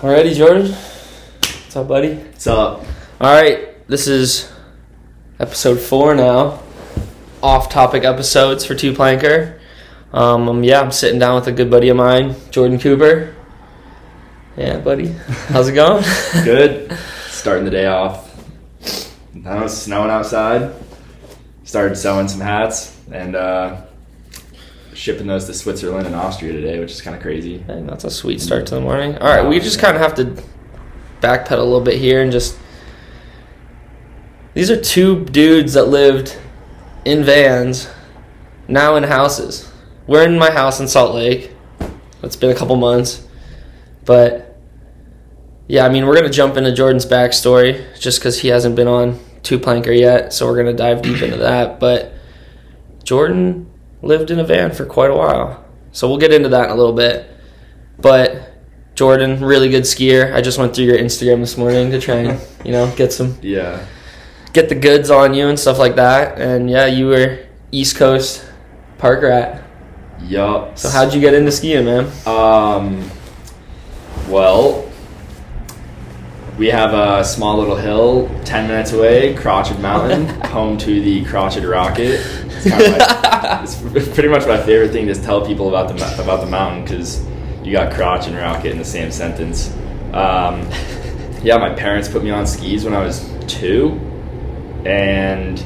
Alrighty, Jordan. What's up, buddy? What's up? All right, this is episode four now. Off-topic episodes for Two Planker. Um, um, yeah, I'm sitting down with a good buddy of mine, Jordan Cooper. Yeah, buddy. How's it going? Good. Starting the day off. Now it's snowing outside. Started selling some hats and uh, shipping those to Switzerland and Austria today, which is kind of crazy. Dang, that's a sweet start to the morning. All right, we just kind of have to backpedal a little bit here and just. These are two dudes that lived in vans, now in houses. We're in my house in Salt Lake. It's been a couple months. But, yeah, I mean, we're going to jump into Jordan's backstory just because he hasn't been on Two Planker yet. So we're going to dive deep into that. But Jordan lived in a van for quite a while. So we'll get into that in a little bit. But Jordan, really good skier. I just went through your Instagram this morning to try and, you know, get some Yeah. get the goods on you and stuff like that. And yeah, you were East Coast park rat. Yup. So how'd you get into skiing, man? Um, well, we have a small little hill 10 minutes away, Crotched Mountain, home to the Crotched Rocket. It's, kind of my, it's pretty much my favorite thing to tell people about the about the mountain because you got crotch and rocket in the same sentence. Um, yeah, my parents put me on skis when I was two, and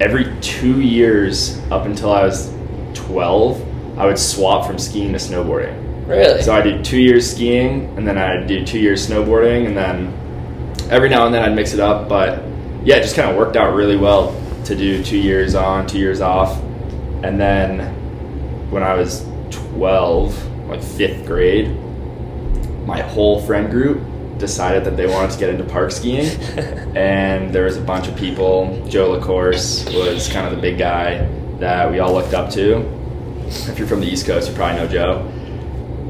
every two years up until I was 12, I would swap from skiing to snowboarding. Really? So I did two years skiing, and then I'd do two years snowboarding, and then every now and then I'd mix it up. But yeah, it just kind of worked out really well to do two years on, two years off. And then when I was 12, like fifth grade, my whole friend group decided that they wanted to get into park skiing. and there was a bunch of people. Joe LaCourse was kind of the big guy that we all looked up to. If you're from the East Coast, you probably know Joe.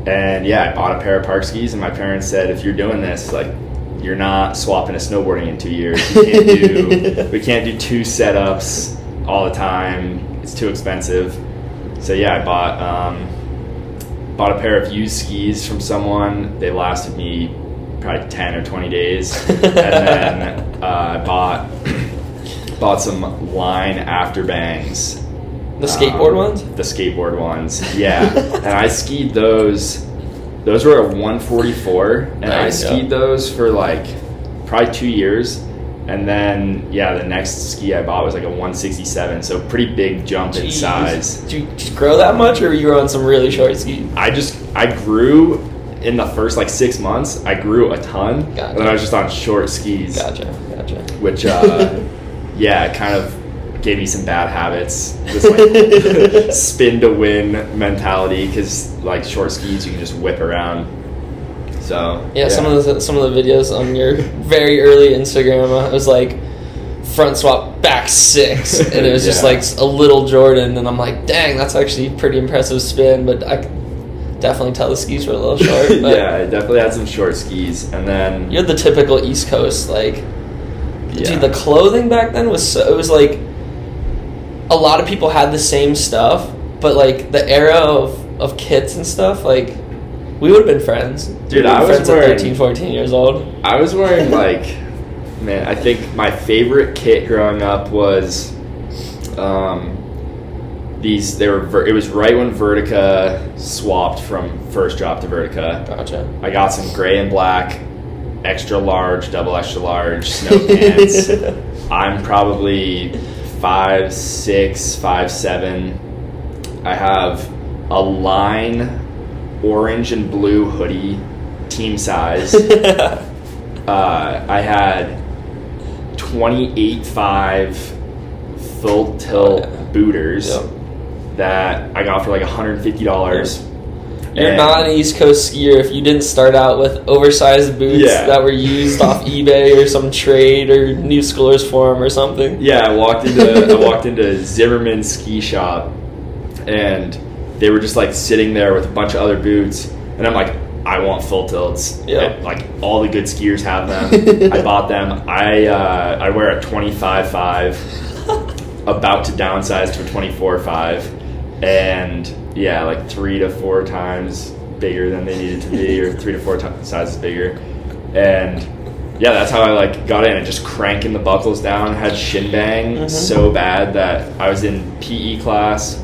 And yeah, I bought a pair of park skis, and my parents said, if you're doing this, like, you're not swapping to snowboarding in two years. We can't do, we can't do two setups all the time. It's too expensive. So yeah, I bought um, bought a pair of used skis from someone. They lasted me probably ten or twenty days, and then uh, I bought bought some line afterbangs the skateboard um, ones? The skateboard ones, yeah. and I skied those. Those were a 144, and I skied yeah. those for like probably two years. And then, yeah, the next ski I bought was like a 167, so pretty big jump in size. Did you just grow that much, or you were you on some really short skis? I just I grew in the first like six months. I grew a ton, Gotcha. and then I was just on short skis, Gotcha, gotcha. which uh, yeah, kind of gave me some bad habits. This like spin to win mentality because like short skis you can just whip around. So Yeah, some of the some of the videos on your very early Instagram, uh, it was like front swap back six, and it was just like a little Jordan, and I'm like, dang, that's actually pretty impressive spin, but I definitely tell the skis were a little short. But yeah, I definitely had some short skis, and then you're the typical East Coast like. yeah. Dude, the clothing back then was so, it was like a lot of people had the same stuff, but like the era of, of kits and stuff, like we would have been friends. Dude, were I was friends wearing- at 13, 14 years old. I was wearing like, man, I think my favorite kit growing up was, um, these. They were. Ver- it was right when Vertica swapped from first drop to Vertica. Gotcha. I got some gray and black, extra large, double extra large snow pants. I'm probably five six, five seven. I have a line orange and blue hoodie, team size. uh, I had 28.5 full tilt Oh, yeah. booters Yep. that I got for like $150. You're And- not an East Coast skier if you didn't start out with oversized boots Yeah. that were used off eBay or some trade or Newschoolers Forum or something. Yeah, I walked into I walked into Zimmerman Ski Shop, and they were just like sitting there with a bunch of other boots, and I'm like, I want full tilts. Yeah. Like all the good skiers have them. I bought them. I uh, I wear a 25.5, about to downsize to a 24.5, and yeah, like three to four times bigger than they needed to be, or three to four times sizes bigger. And yeah, that's how I like got in and just cranking the buckles down. Had shin bang Mhm. so bad that I was in PE class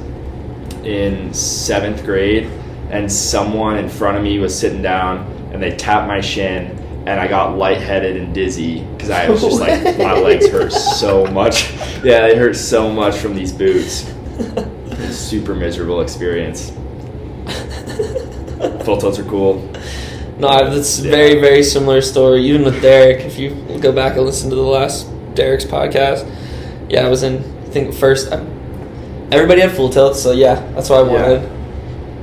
in seventh grade, and someone in front of me was sitting down, and they tapped my shin, and I got lightheaded and dizzy because I was just like my legs hurt so much. Yeah, they hurt so much from these boots. Super miserable experience. Full tilts are cool. No, I- that's Yeah. very very similar story. Even with Derek, if you go back and listen to the last Derek's podcast, yeah, I was in. I think first. I, everybody had full tilts, so yeah, that's what I Yeah. wanted.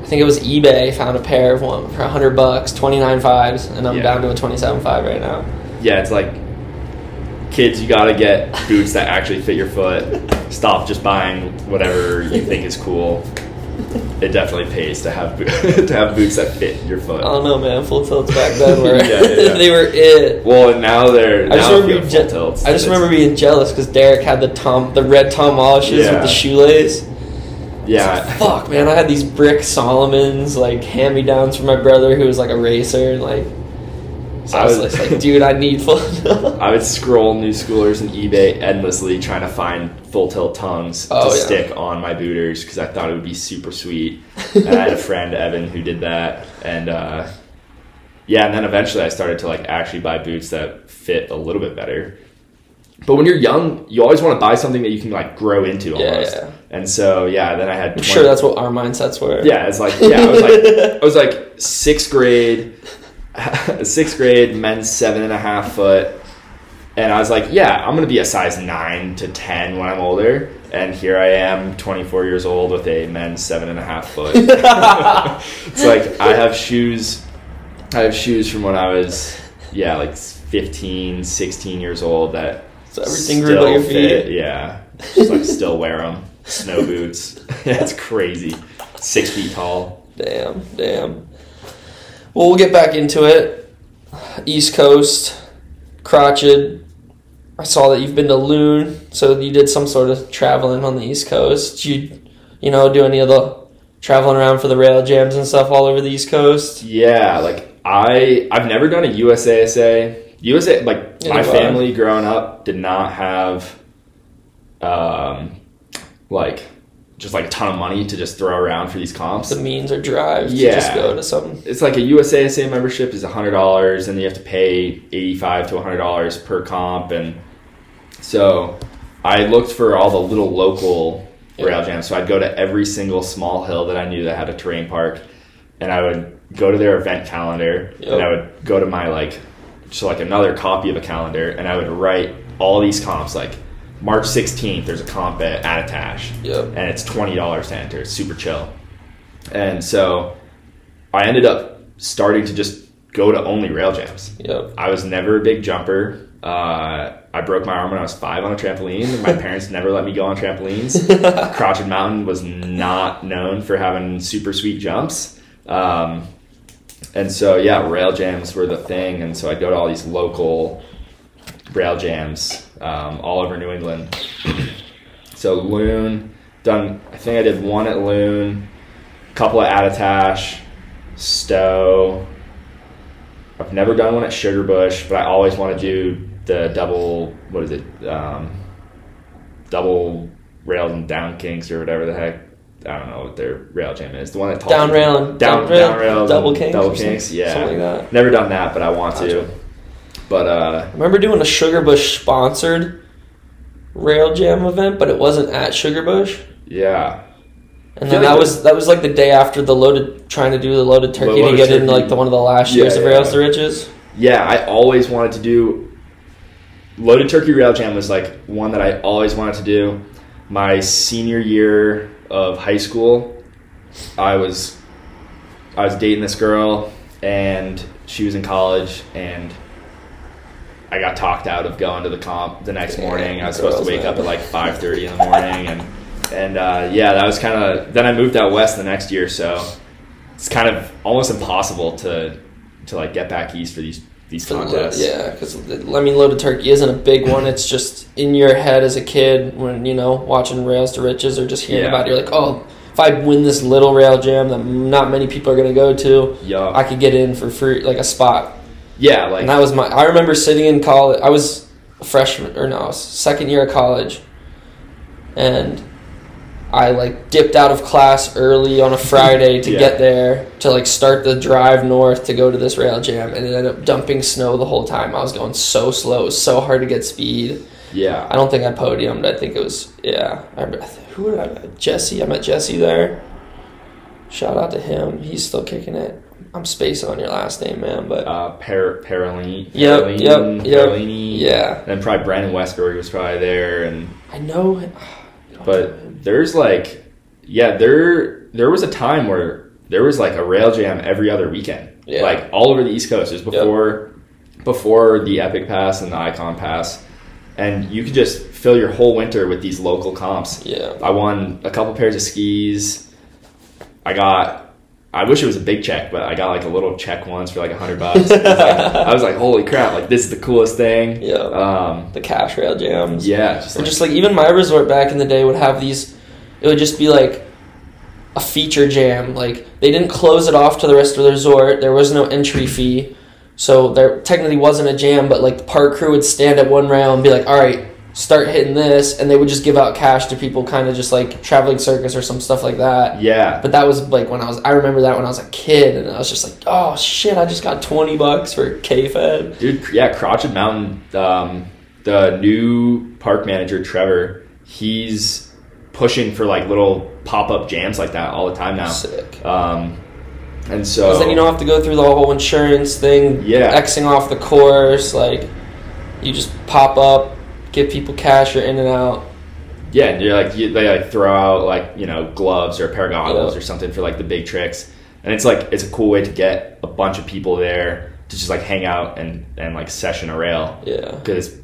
I think it was eBay found a pair of one for hundred bucks, twenty nine fives, and I'm Yeah. down to a twenty seven five right now. Yeah, it's like kids, you gotta get boots that actually fit your foot. Stop just buying whatever you think is cool. It definitely pays to have bo- to have boots that fit your foot. I don't know, man. Full tilts back then were Yeah, yeah, yeah. they were it. Well, and now they're. I just now remember being je- tilts, I just remember being jealous because Derek had the Tom, the red Tom Yeah. with the shoelace. Yeah, Fuck, man! I had these brick Salomons, like hand me downs from my brother, who was like a racer, and like. So I I was, was- like, dude, I need full. I would scroll Newschoolers and eBay endlessly trying to find full tilt tongues Oh, to yeah. stick on my booters because I thought it would be super sweet. and I had a friend Evan who did that, and uh, yeah, and then eventually I started to like actually buy boots that fit a little bit better. But when you're young, you always want to buy something that you can like grow into Yeah, almost. yeah. And so yeah, then I had. I'm 20 sure that's what our mindsets were. yeah, it's like yeah, I was like I was like sixth grade, sixth grade, men's seven and a half foot, and I was like, yeah, I'm gonna be a size nine to ten when I'm older, and here I am, 24 years old with a men's seven and a half foot. it's like I have shoes, I have shoes from when I was yeah like 15, 16 years old that So everything grew by your feet. fit, Yeah, just like still wear them. Snow boots. yeah, it's crazy. Six feet tall. Damn, damn. Well, we'll get back into it. East Coast, Crotched. I saw that you've been to Loon, so you did some sort of traveling on the East Coast. Did you, you know, do any of the traveling around for the rail jams and stuff all over the East Coast? Yeah, like I I've never done a USASA. USA like my family growing up did not have um like just like a ton of money to just throw around for these comps. The means or drives to just go to some. it's like a USASA membership is hundred dollars, and you have to pay eighty five to hundred dollars per comp, and so I looked for all the little local Yeah. rail jams. So I'd go to every single small hill that I knew that had a terrain park, and I would go to their event calendar, Yep. and I would go to my like, so like another copy of a calendar, and I would write all these comps like. March 16th, there's a comp at Attitash Yep. and it's twenty dollars to enter. It's super chill. And so I ended up starting to just go to only rail jams. Yep. I was never a big jumper. Uh, I broke my arm when I was five on a trampoline. and My parents never let me go on trampolines. Crotched Mountain was not known for having super sweet jumps. Um, and so, yeah, rail jams were the thing. And so I'd go to all these local rail jams um, all over New England. so Loon, done. I think I did one at Loon, couple at Attitash, Stowe. I've never done one at Sugarbush, but I always want to do the double. What is it? Um, double rails and down kinks or whatever the heck. I don't know what their rail jam is. The one that talks Down rail down, down rail, down rails double kinks double kinks. Yeah, like. Never done that, but I want Gotcha. to. But uh, I remember doing a Sugarbush sponsored rail jam event, but it wasn't at Sugarbush. yeah, And then that was that was like the day after the loaded trying to do the loaded turkey to get turkey. like the one of the last Yeah, years of yeah. Rails to Riches. yeah. I always wanted to do loaded turkey rail jam was like one that I always wanted to do. My senior year of high school, I was I was dating this girl and she was in college and I got talked out of going to the comp the next Damn, morning. I was supposed to wake man. up at like five thirty in the morning and and uh, yeah, that was kind of. Then I moved out west the next year, so it's kind of almost impossible to to like get back east for these these contests. Yeah, because I mean, loaded turkey isn't a big one. It's just in your head as a kid when you know watching Rails to Riches or just hearing Yeah. about it. You're like, oh, if I win this little rail jam that not many people are gonna go to, Yeah. I could get in for free, like a spot. Yeah, like And that was my. I remember sitting in college. I was a freshman, or no, I was second year of college, and I like dipped out of class early on a Friday to Yeah. get there to like start the drive north to go to this rail jam, and it ended up dumping snow the whole time. I was going so slow. It was so hard to get speed. yeah. I don't think I podiumed. I think it was yeah. I, who did I met? Jesse. I met Jesse there. Shout out to him. He's still kicking it. I'm spacing on your last name, man, but Uh, Par- Parolini, Yep, yep, yep. Parolini. yeah, And probably Brandon Westberg was probably there, and I know. but there's like, yeah, there there was a time where there was like a rail jam every other weekend, Yeah. like all over the East Coast. It was before before the Epic Pass and the Icon Pass, and you could just fill your whole winter with these local comps. yeah, I won a couple pairs of skis. I got. I wish it was a big check, but I got like a little check once for like a hundred bucks. Like- I was like, "Holy crap! Like this is the coolest thing." yeah. Um, the cash rail jams. yeah, just like, just like even my resort back in the day would have these. It would just be like a feature jam. Like they didn't close it off to the rest of the resort. There was no entry fee, so there technically wasn't a jam. But like the park crew would stand at one rail and be like, "All right, start hitting this," and they would just give out cash to people, kind of just like traveling circus or some stuff like that. yeah, But that was like when I was. I remember that when I was a kid, and I was just like, "Oh shit! I just got twenty bucks for K Fed." dude. Yeah, Crotched Mountain. Um, the new park manager Trevor, he's pushing for like little pop up jams like that all the time now. Sick. Um, and so then you don't have to go through the whole insurance thing, Yeah. Xing off the course. Like, you just pop up, give people cash, you're in and out. Yeah, and you're like you, they like throw out like you know gloves or a pair of goggles Yeah. or something for like the big tricks, and it's like it's a cool way to get a bunch of people there to just like hang out and and like session a rail Yeah. because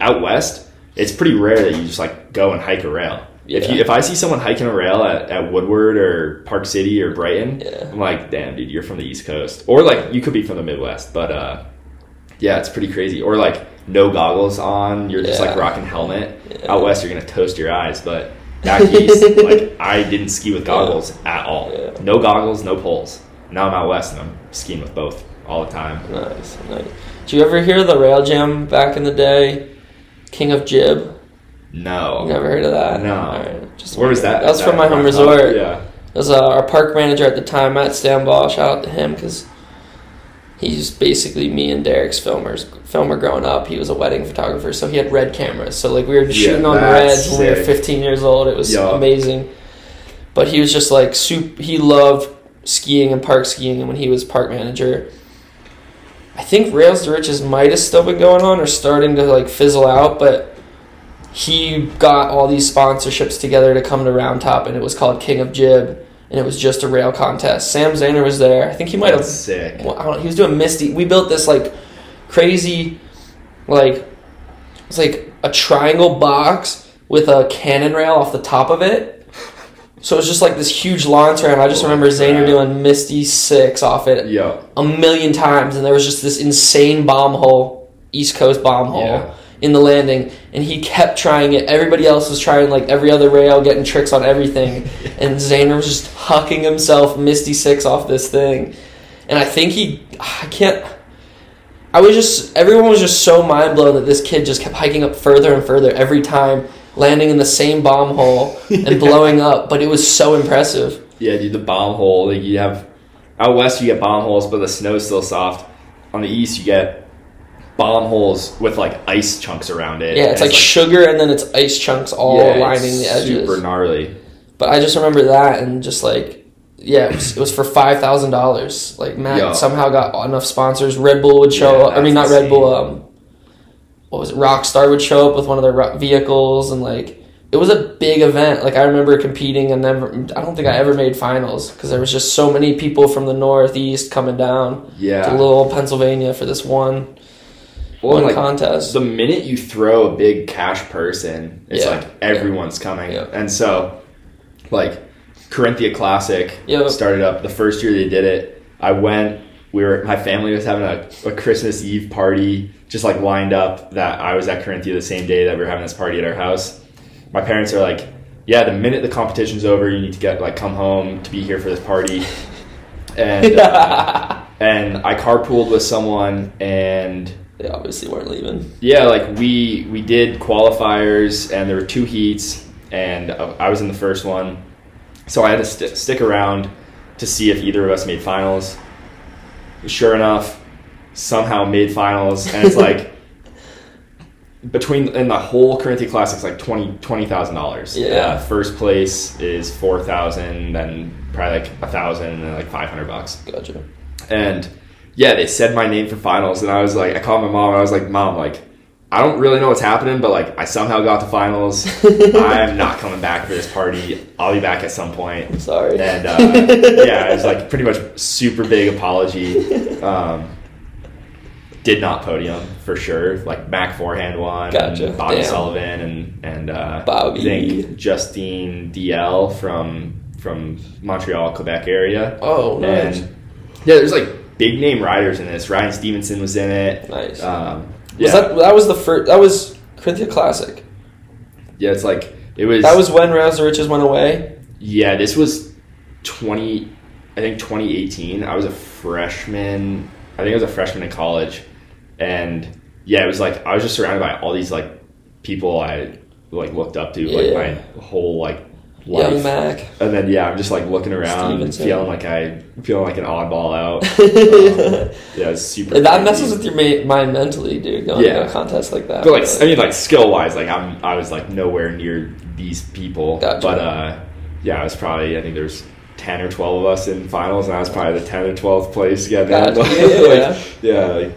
out west it's pretty rare that you just like go and hike a rail. If you if I see someone hiking a rail at, at Woodward or Park City or Brighton, Yeah. I'm like, damn, dude, you're from the East Coast, or like you could be from the Midwest, but uh, yeah, it's pretty crazy. Or like no goggles on, you're just Yeah. like rocking helmet. Yeah. Out west, you're gonna toast your eyes, but back east, like I didn't ski with goggles at all. Yeah. No goggles, no poles. Now I'm out west and I'm skiing with both all the time. Nice, nice. Did you ever hear the rail jam back in the day? King of Jib? No, never heard of that? No. Alright, just Where was that? That was from my home resort. Yeah. It was uh, our park manager at the time, Matt Stambaugh. Shout out to him because he's basically me and Derek's filmers filmer growing up. He was a wedding photographer, so he had red cameras. So like we were Yeah, shooting on that's reds when we were 15 years old. It was Yeah. amazing. But he was just like soup. He loved skiing and park skiing, and when he was park manager. I think Rails to Riches might have still been going on or starting to like fizzle out, but he got all these sponsorships together to come to Round Top, and it was called King of Jib, and it was just a rail contest. Sam Zahner was there. I think he might have. Sick. Well, I don't, he was doing Misty. We built this like crazy, like it's like a triangle box with a cannon rail off the top of it. So it was just like this huge launch ramp. I just Holy remember Zahner crap. doing Misty six off it a million times, and there was just this insane bomb hole, East Coast bomb hole Yeah. In the landing, and he kept trying it. Everybody else was trying like every other rail, getting tricks on everything, and Zahner was just hucking himself Misty Six off this thing, and I think he, I can't. I was just everyone was just so mind blown that this kid just kept hiking up further and further every time, landing in the same bomb hole and blowing up. But it was so impressive. Yeah, dude, the bomb hole. Like you have out west, you get bomb holes, but the snow's still soft. On the east, you get bomb holes with like ice chunks around it. Yeah, it's And like, sugar and then it's ice chunks all yeah, lining the edges. Super gnarly. But I just remember that and just like, yeah, it was, it was for five thousand dollars. Like Matt Yo. somehow got enough sponsors. Red Bull would show Yeah, up. I mean, not that's Red Bull. Um, what was it? Rockstar would show up with one of their vehicles and like. It was a big event. Like I remember competing and never. I don't think I ever made finals because there was just so many people from the Northeast coming down Yeah. to little Pennsylvania for this one well, one like contest. the minute you throw a big cash purse in, it's Yeah. like everyone's coming. Yeah. And so, like, Carinthia Classic started up the first year they did it. I went. We were my family was having a, a Christmas Eve party, just like lined up that I was at Carinthia the same day that we were having this party at our house. My parents are like, yeah, the minute the competition's over, you need to get like come home to be here for this party. And uh, and I carpooled with someone and they obviously weren't leaving. yeah, like we we did qualifiers and there were two heats and uh, I was in the first one, so I had to st- stick around to see if either of us made finals. Sure enough, somehow made finals, and it's like between in the whole Carinthia Classic, it's like twenty twenty thousand dollars. Yeah. first place is four thousand, then probably like a thousand, and then like five hundred bucks. Gotcha. And yeah, they said my name for finals, and I was like, I called my mom, and I was like, Mom, like, I don't really know what's happening, but like, I somehow got to finals. I'm not coming back for this party. I'll be back at some point. I'm sorry. And uh, yeah, it was like pretty much super big apology. Um, did not podium for sure. Like Mac forehand won, Gotcha. and Bobby Damn. Sullivan, and and uh, Bobby. I think Justine DL from from Montreal, Quebec area. Oh, nice. And yeah, there's like big name riders in this. Ryan Stevenson was in it. Nice. Um, Was yeah, that that was the first? That was Carinthia Classic. yeah, it's like it was. That was when Rails to Riches went away. Yeah, this was 20, I think 2018. I was a freshman. I think I was a freshman in college. And yeah, it was like, I was just surrounded by all these like people I like looked up to like my whole like life. Young Mac. And then yeah, I'm just like looking around, Stevenson. feeling like I feeling like an oddball out. Um, yeah, it's super. And that crazy. messes with your ma- mind mentally, dude. Going Yeah. to a contest like that. But like, I mean, like skill wise, like I'm, I was like nowhere near these people. Gotcha. But uh, yeah, I was probably, I think there's ten or twelve of us in finals, and I was probably the ten or twelfth place getting. Gotcha. Like, Yeah. yeah. Like,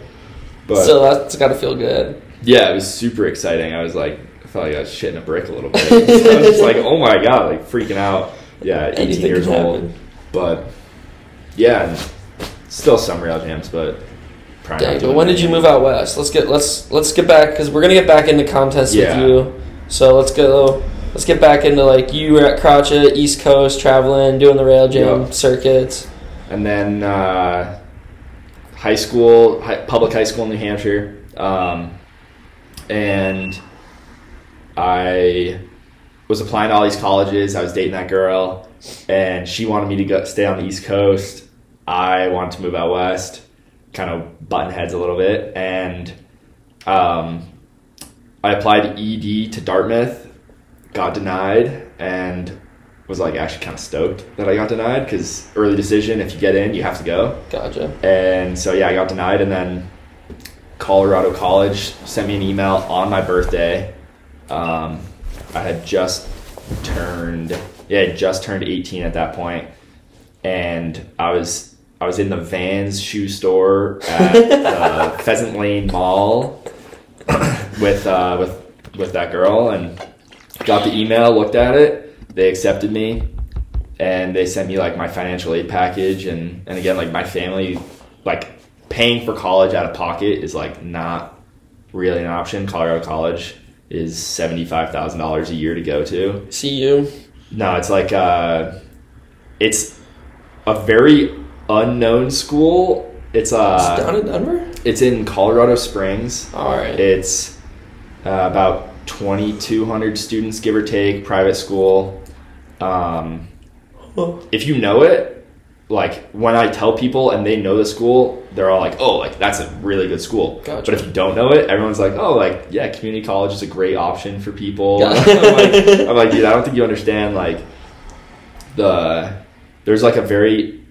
but so that's got to feel good. yeah, it was super exciting. I was like, felt like I was shitting a brick a little bit. I was just like, oh my god, like freaking out. Yeah, 18 Anything years old. happen. But yeah, still some rail jams, but. Dang, but when did you move out west? Let's get let's let's get back because we're gonna get back into contests Yeah. with you. So let's go. Let's get back into like you were at Crotched, East Coast, traveling, doing the rail jam Yep. circuits. and then uh, high school, high, public high school in New Hampshire, um, and I was applying to all these colleges. I was dating that girl, and she wanted me to go stay on the East Coast. I wanted to move out west, kind of button heads a little bit, and um, I applied ED to Dartmouth, got denied, and was like actually kind of stoked that I got denied because early decision. If you get in, you have to go. Gotcha. And so yeah, I got denied, and then Colorado College sent me an email on my birthday. Um, I had just turned yeah, I just turned 18 at that point, and I was I was in the Vans shoe store at the Pheasant Lane Mall with uh, with with that girl, and got the email, looked at it, they accepted me, and they sent me like my financial aid package, and and again like my family like paying for college out of pocket is like not really an option. Colorado College is seventy five thousand dollars a year to go to. See you. No, it's like uh, it's a very unknown school. It's Is it down uh, in Denver. it's in Colorado Springs. All right. It's uh, about 2,200 students, give or take, private school. Um, if you know it, like when I tell people and they know the school, they're all like, "Oh, like that's a really good school." Gotcha. But if you don't know it, everyone's like, "Oh, like yeah, community college is a great option for people." Gotcha. I'm, like, I'm like, dude, I don't think you understand. Like the there's like a very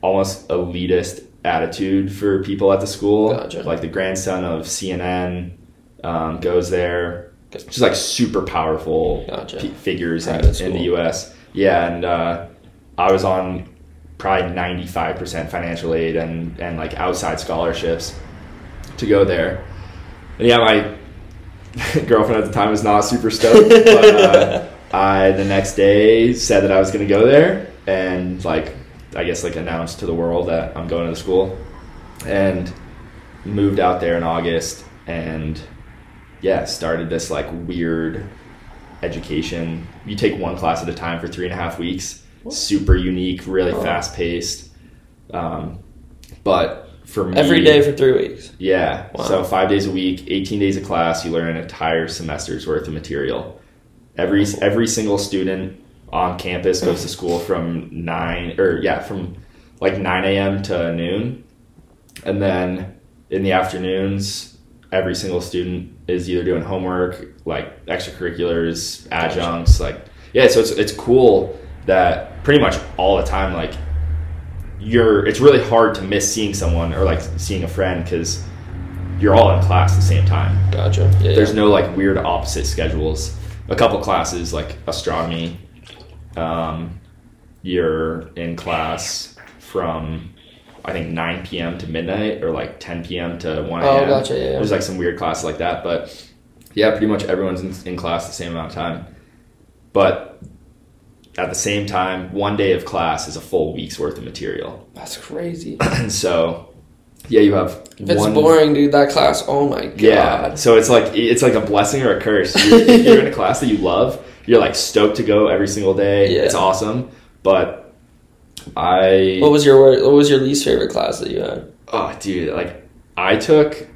almost elitist attitude for people at the school. Gotcha. Like the grandson of CNN um, goes there. Just like super powerful p- figures in, in the. U.S. Yeah, and uh, I was on probably 95% financial aid and, and like outside scholarships to go there. And yeah, my girlfriend at the time was not super stoked, but uh, I the next day said that I was going to go there and like I guess like announced to the world that I'm going to the school and moved out there in August and yeah started this like weird education. You take one class at a time for three and a half weeks. Super unique, really Oh. fast paced. Um, but for me, Every day for three weeks. yeah. Wow. So five days a week, 18 days of class, you learn an entire semester's worth of material. Every every single student on campus goes to school from nine or yeah from like nine a.m. to noon, and then in the afternoons, every single student is either doing homework, like extracurriculars, adjuncts, like yeah. So it's it's cool that pretty much all the time, like you're. It's really hard to miss seeing someone or like seeing a friend because you're all in class at the same time. Gotcha. Yeah, There's yeah. no like weird opposite schedules. A couple classes like astronomy, um, you're in class from I think 9 p.m. to midnight or like 10 p.m. to 1 a.m. Oh, gotcha, yeah, yeah. There's like some weird classes like that, but yeah, pretty much everyone's in, in class the same amount of time. But at the same time, one day of class is a full week's worth of material, That's crazy. and so yeah, you have If it's one boring, dude, that class. Oh my god. yeah. So it's like it's like a blessing or a curse. You're, if you're in a class that you love, you're like stoked to go every single day. Yeah. It's awesome. But I What was your What was your least favorite class that you had? oh dude, like I took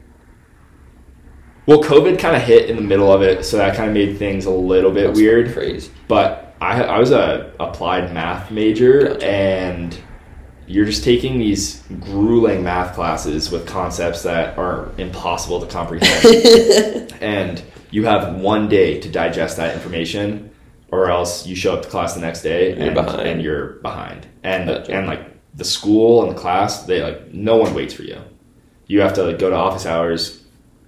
well, COVID kind of hit in the middle of it, so that kind of made things a little bit That's weird. Crazy. But I I was a applied math major Gotcha. and you're just taking these grueling math classes with concepts that are impossible to comprehend. and you have one day to digest that information or else you show up to class the next day You're and, behind. and you're behind and Gotcha. and like the school and the class they like no one waits for you you have to like go to office hours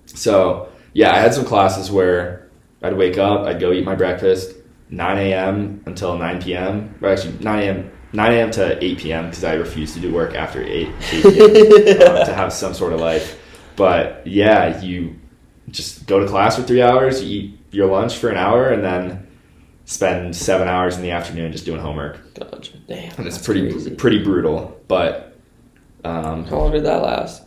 so yeah i had some classes where i'd wake up i'd go eat my breakfast 9 a.m until 9 p.m or actually 9 a.m 9 a.m to 8 p.m because i refuse to do work after 8, 8 p.m um, to have some sort of life but yeah you just go to class for three hours, you eat your lunch for an hour, and then spend seven hours in the afternoon just doing homework. Gotcha. Damn. And it's pretty crazy. pretty brutal. But um, How long did that last?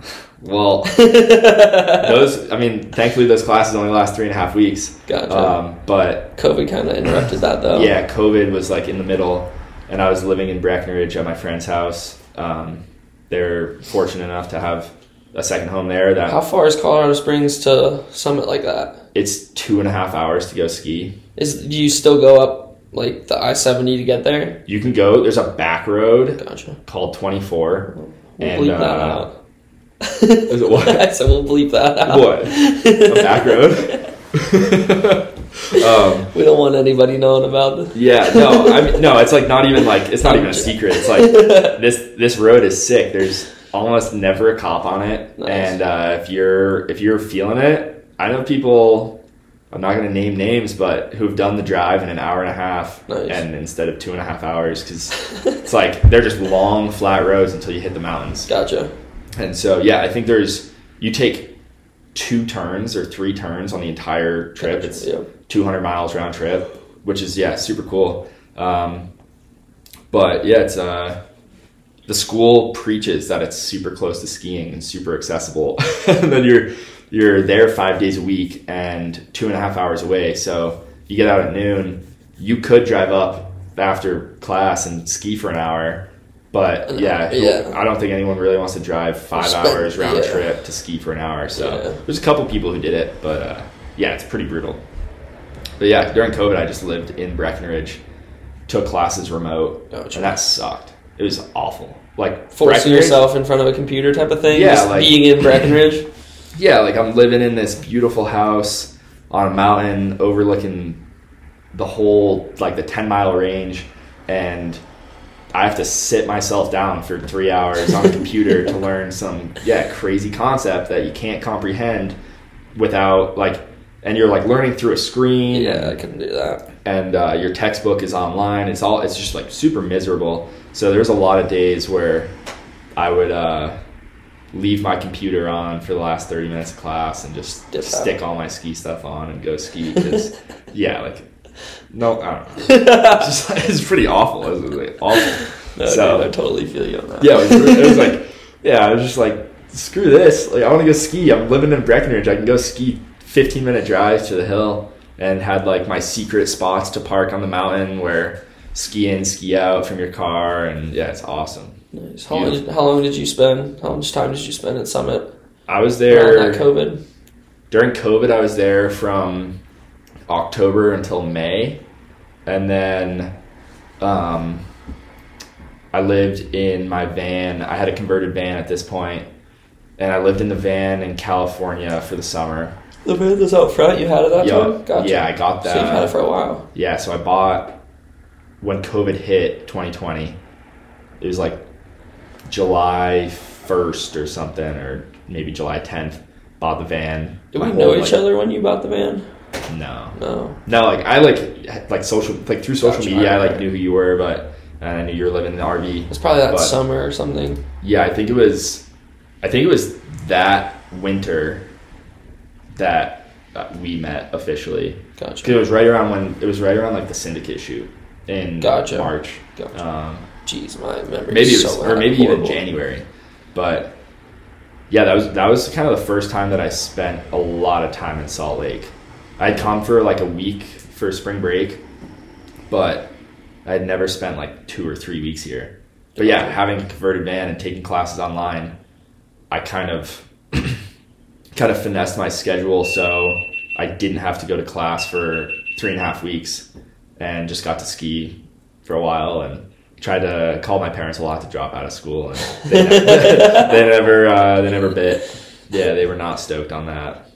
well, those I mean, thankfully those classes only last three and a half weeks. Gotcha. Um, but COVID kind of interrupted that though. yeah, COVID was like in the middle, and I was living in Breckenridge at my friend's house. Um, they're fortunate enough to have a second home there that How far is Colorado Springs to Summit like that? it's two and a half hours to go ski. Is do you still go up like the I seventy to get there? You can go. There's a back road Gotcha. called 24. We'll And, bleep that uh, out. Is it what? I said we'll bleep that out. What? A back road? um, We don't want anybody knowing about this. yeah, no, I mean, no. It's like not even like it's not even a secret. It's like this this road is sick. There's almost never a cop on it, Nice. and uh, if you're if you're feeling it, I know people. I'm not going to name names, but who've done the drive in an hour and a half, Nice. and instead of two and a half hours, because it's like they're just long flat roads until you hit the mountains. Gotcha. And so, yeah, I think there's you take two turns or three turns on the entire trip. It's yeah. 200 miles round trip, which is yeah, super cool. Um, but yeah, it's uh, the school preaches that it's super close to skiing and super accessible, and then you're you're there five days a week and two and a half hours away. So you get out at noon. You could drive up after class and ski for an hour. But yeah, Yeah. I don't think anyone really wants to drive five Spend- hours round yeah. trip to ski for an hour. So Yeah. there's a couple people who did it, but uh, yeah, it's pretty brutal. But yeah, during COVID, I just lived in Breckenridge, took classes remote, Gotcha. and that sucked. It was awful. Like Forcing yourself in front of a computer type of thing. Yeah, Just like- being in Breckenridge. Yeah, like I'm living in this beautiful house on a mountain overlooking the whole like the 10 mile range and I have to sit myself down for 3 hours on a computer to learn some yeah, crazy concept that you can't comprehend without like and you're like learning through a screen yeah, I couldn't do that. and uh, your textbook is online. It's all it's just like super miserable. So there's a lot of days where I would uh, leave my computer on for the last 30 minutes of class and just Dip out. stick all my ski stuff on and go ski because yeah, like no, I don't know. It's just it's pretty awful. It was like, awful. No, So- dude, I totally feel you on that. Yeah, it was, it was like yeah, I was just like screw this. Like I want to go ski. I'm living in Breckenridge. I can go ski 15 minute drive to the hill and had like my secret spots to park on the mountain where ski in, ski out from your car, and yeah, it's awesome. Nice. How, long did, how long did you spend? How much time did you spend at Summit I was there that COVID? during COVID. I was there from October until May, and then um, I lived in my van. I had a converted van at this point, and I lived in the van in California for the summer. The van that's out front, you had it that Yup. time? Gotcha. Yeah, I got that. So you've had it for a while. Yeah, so I bought when COVID hit 2020. It was like July 1st or something, or maybe July 10th. Bought the van. Did My we know whole, each like- other when you bought the van? No, No. no. Like I like like social like through social Gotcha. media. I like knew who you were, but and I knew you were living in the RV. It's probably that But- summer or something. Yeah, I think it was. I think it was that winter that uh, we met officially. Gotcha. it was right around when it was right around like the syndicate shoot in Gotcha. March. Gotcha. Um, Jeez, my memory. maybe it was, so or maybe even. January, but yeah, that was that was kind of the first time that I spent a lot of time in Salt Lake. I'd come for like a week for spring break, but I'd never spent like two or three weeks here. But yeah, having a converted van and taking classes online, I kind of kind of finessed my schedule so I didn't have to go to class for three and a half weeks and just got to ski for a while and tried to call my parents a lot to drop out of school and they never they never, uh, they never bit. Yeah, they were not stoked on that.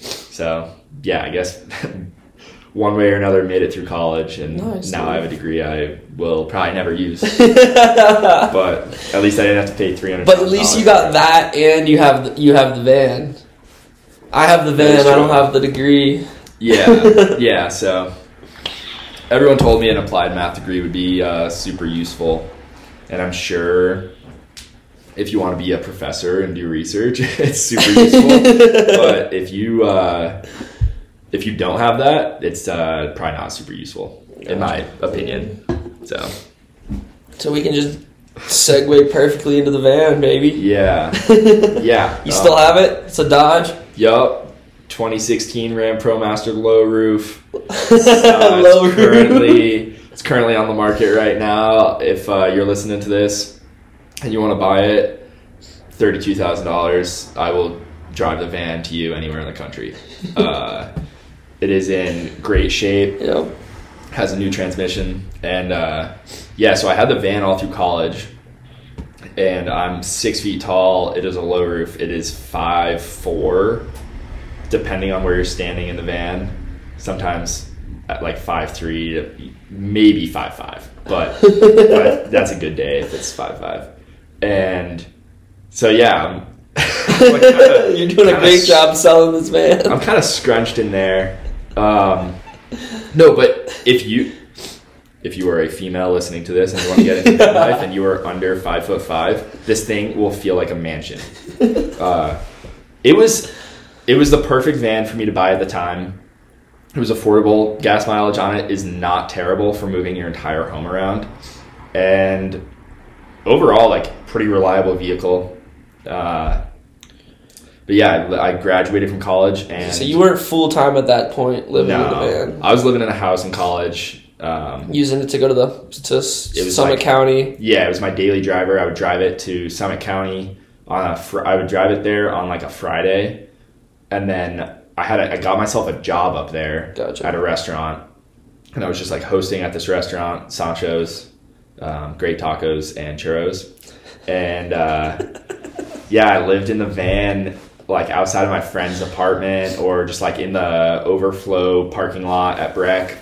So yeah, I guess one way or another made it through college and Nice, now. I have a degree I will probably never use. but at least I didn't have to pay three hundred. But at least you got that, and you have the, you have the van. I have the van. I don't have the degree. Yeah, yeah. So everyone told me an applied math degree would be uh, super useful, and I'm sure if you want to be a professor and do research, it's super useful. but if you uh, if you don't have that, it's uh, probably not super useful, in my opinion. So So we can just segue perfectly into the van, baby. yeah, yeah. You still have it? It's a Dodge. Yup. 2016 Ram ProMaster low roof. Uh, Low it's roof. currently it's currently on the market right now. If uh, you're listening to this and you want to buy it, thirty-two thousand dollars. I will drive the van to you anywhere in the country. Uh, it is in great shape. Yep. Has a new transmission, and uh, yeah. So I had the van all through college, and I'm six feet tall. It is a low roof. It is five four, depending on where you're standing in the van. Sometimes at like five three maybe five five, but, but that's a good day if it's five five. And so yeah, like, kinda- You're doing a great s- job selling this van. I'm kind of scrunched in there. Um, no, but if you if you are a female listening to this and you want to get into van life and you are under five foot five, this thing will feel like a mansion. Uh, it was it was the perfect van for me to buy at the time. It was affordable. Gas mileage on it is not terrible for moving your entire home around, and overall, like pretty reliable vehicle. Uh, but yeah, I I graduated from college and So you weren't full time at that point living in the van, I was living in a house in college. Um, using it to go to the to Summit like- County. yeah, it was my daily driver. I would drive it to Summit County on a. Fr- I would drive it there on like a Friday, and then I had a, I got myself a job up there Gotcha. at a restaurant, and I was just like hosting at this restaurant, Sancho's, um, great tacos and churros, and uh, yeah, I lived in the van like outside of my friend's apartment or just like in the overflow parking lot at Breck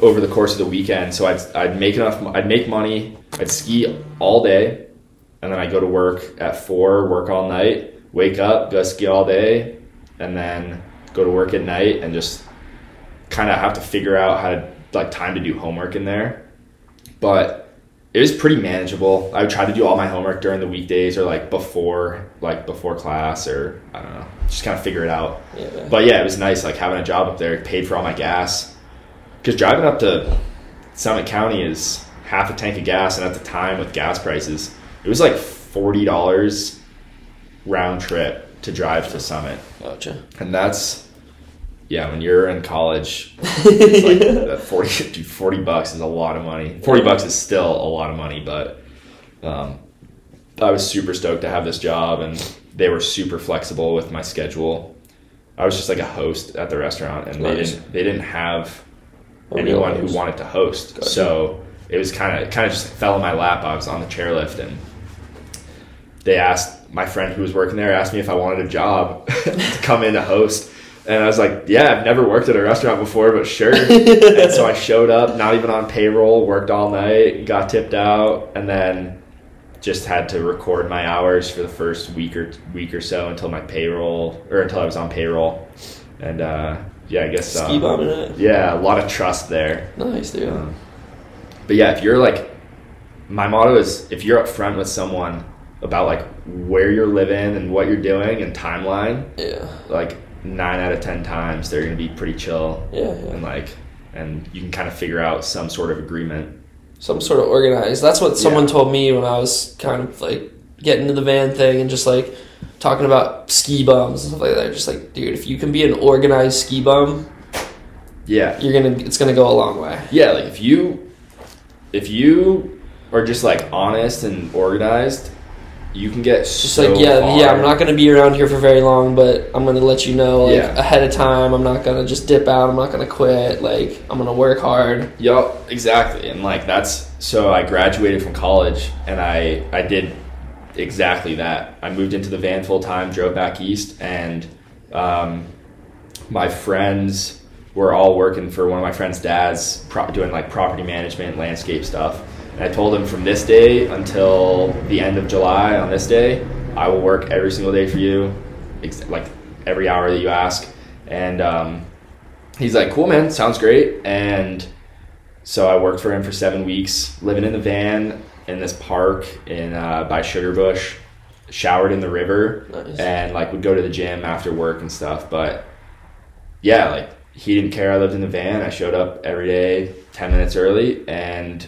over the course of the weekend. So I'd, I'd make enough, I'd make money, I'd ski all day, and then I'd go to work at four, work all night, wake up, go ski all day, and then go to work at night and just kind of have to figure out how to, like, time to do homework in there. But it was pretty manageable. I would try to do all my homework during the weekdays or like before, like before class or I don't know, just kind of figure it out. Yeah. But yeah, it was nice like having a job up there, paid for all my gas. Because driving up to Summit County is half a tank of gas, and at the time with gas prices, it was like forty dollars round trip to drive to Summit, Gotcha. and that's yeah. When you're in college, it's like 40, dude, 40 bucks is a lot of money. Forty bucks is still a lot of money, but um, I was super stoked to have this job, and they were super flexible with my schedule. I was just like a host at the restaurant, and they didn't they didn't have A anyone who wanted to host. Gotcha. So it was kind of kind of just fell in my lap. I was on the chairlift, and they asked my friend who was working there asked me if I wanted a job to come in to host. And I was like, yeah, I've never worked at a restaurant before, but sure. and so I showed up, not even on payroll, worked all night, got tipped out, and then just had to record my hours for the first week or week or so until my payroll or until I was on payroll. And uh, yeah, I guess uh, Ski bombing it. yeah, a lot of trust there. Nice, dude. Um, but yeah, if you're like, my motto is if you're upfront with someone about like where you're living and what you're doing and timeline, yeah. like nine out of ten times they're gonna be pretty chill Yeah, and like, and you can kind of figure out some sort of agreement. Some sort of organized. That's what someone Yeah. told me when I was kind of like getting into the van thing and just like talking about ski bums and stuff like that. Just like, dude, if you can be an organized ski bum, Yeah, you're gonna it's gonna go a long way. yeah. Like if you, if you are just like honest and organized, you can get Just so like yeah, far. yeah, I'm not gonna be around here for very long, but I'm gonna let you know like Yeah. ahead of time. I'm not gonna just dip out. I'm not gonna quit. Like I'm gonna work hard. yep exactly. And like that's so I graduated from college and I I did exactly that. I moved into the van full time, drove back east, and um, my friends were all working for one of my friends' dads, pro- doing like property management, landscape stuff. And I told him from this day until the end of July, on this day, I will work every single day for you, ex- like every hour that you ask. And um, he's like, "Cool, man, sounds great." And so I worked for him for seven weeks, living in the van in this park in uh, by Sugarbush, showered in the river, Nice. and like would go to the gym after work and stuff. But yeah, like he didn't care. I lived in the van. I showed up every day, ten minutes early, and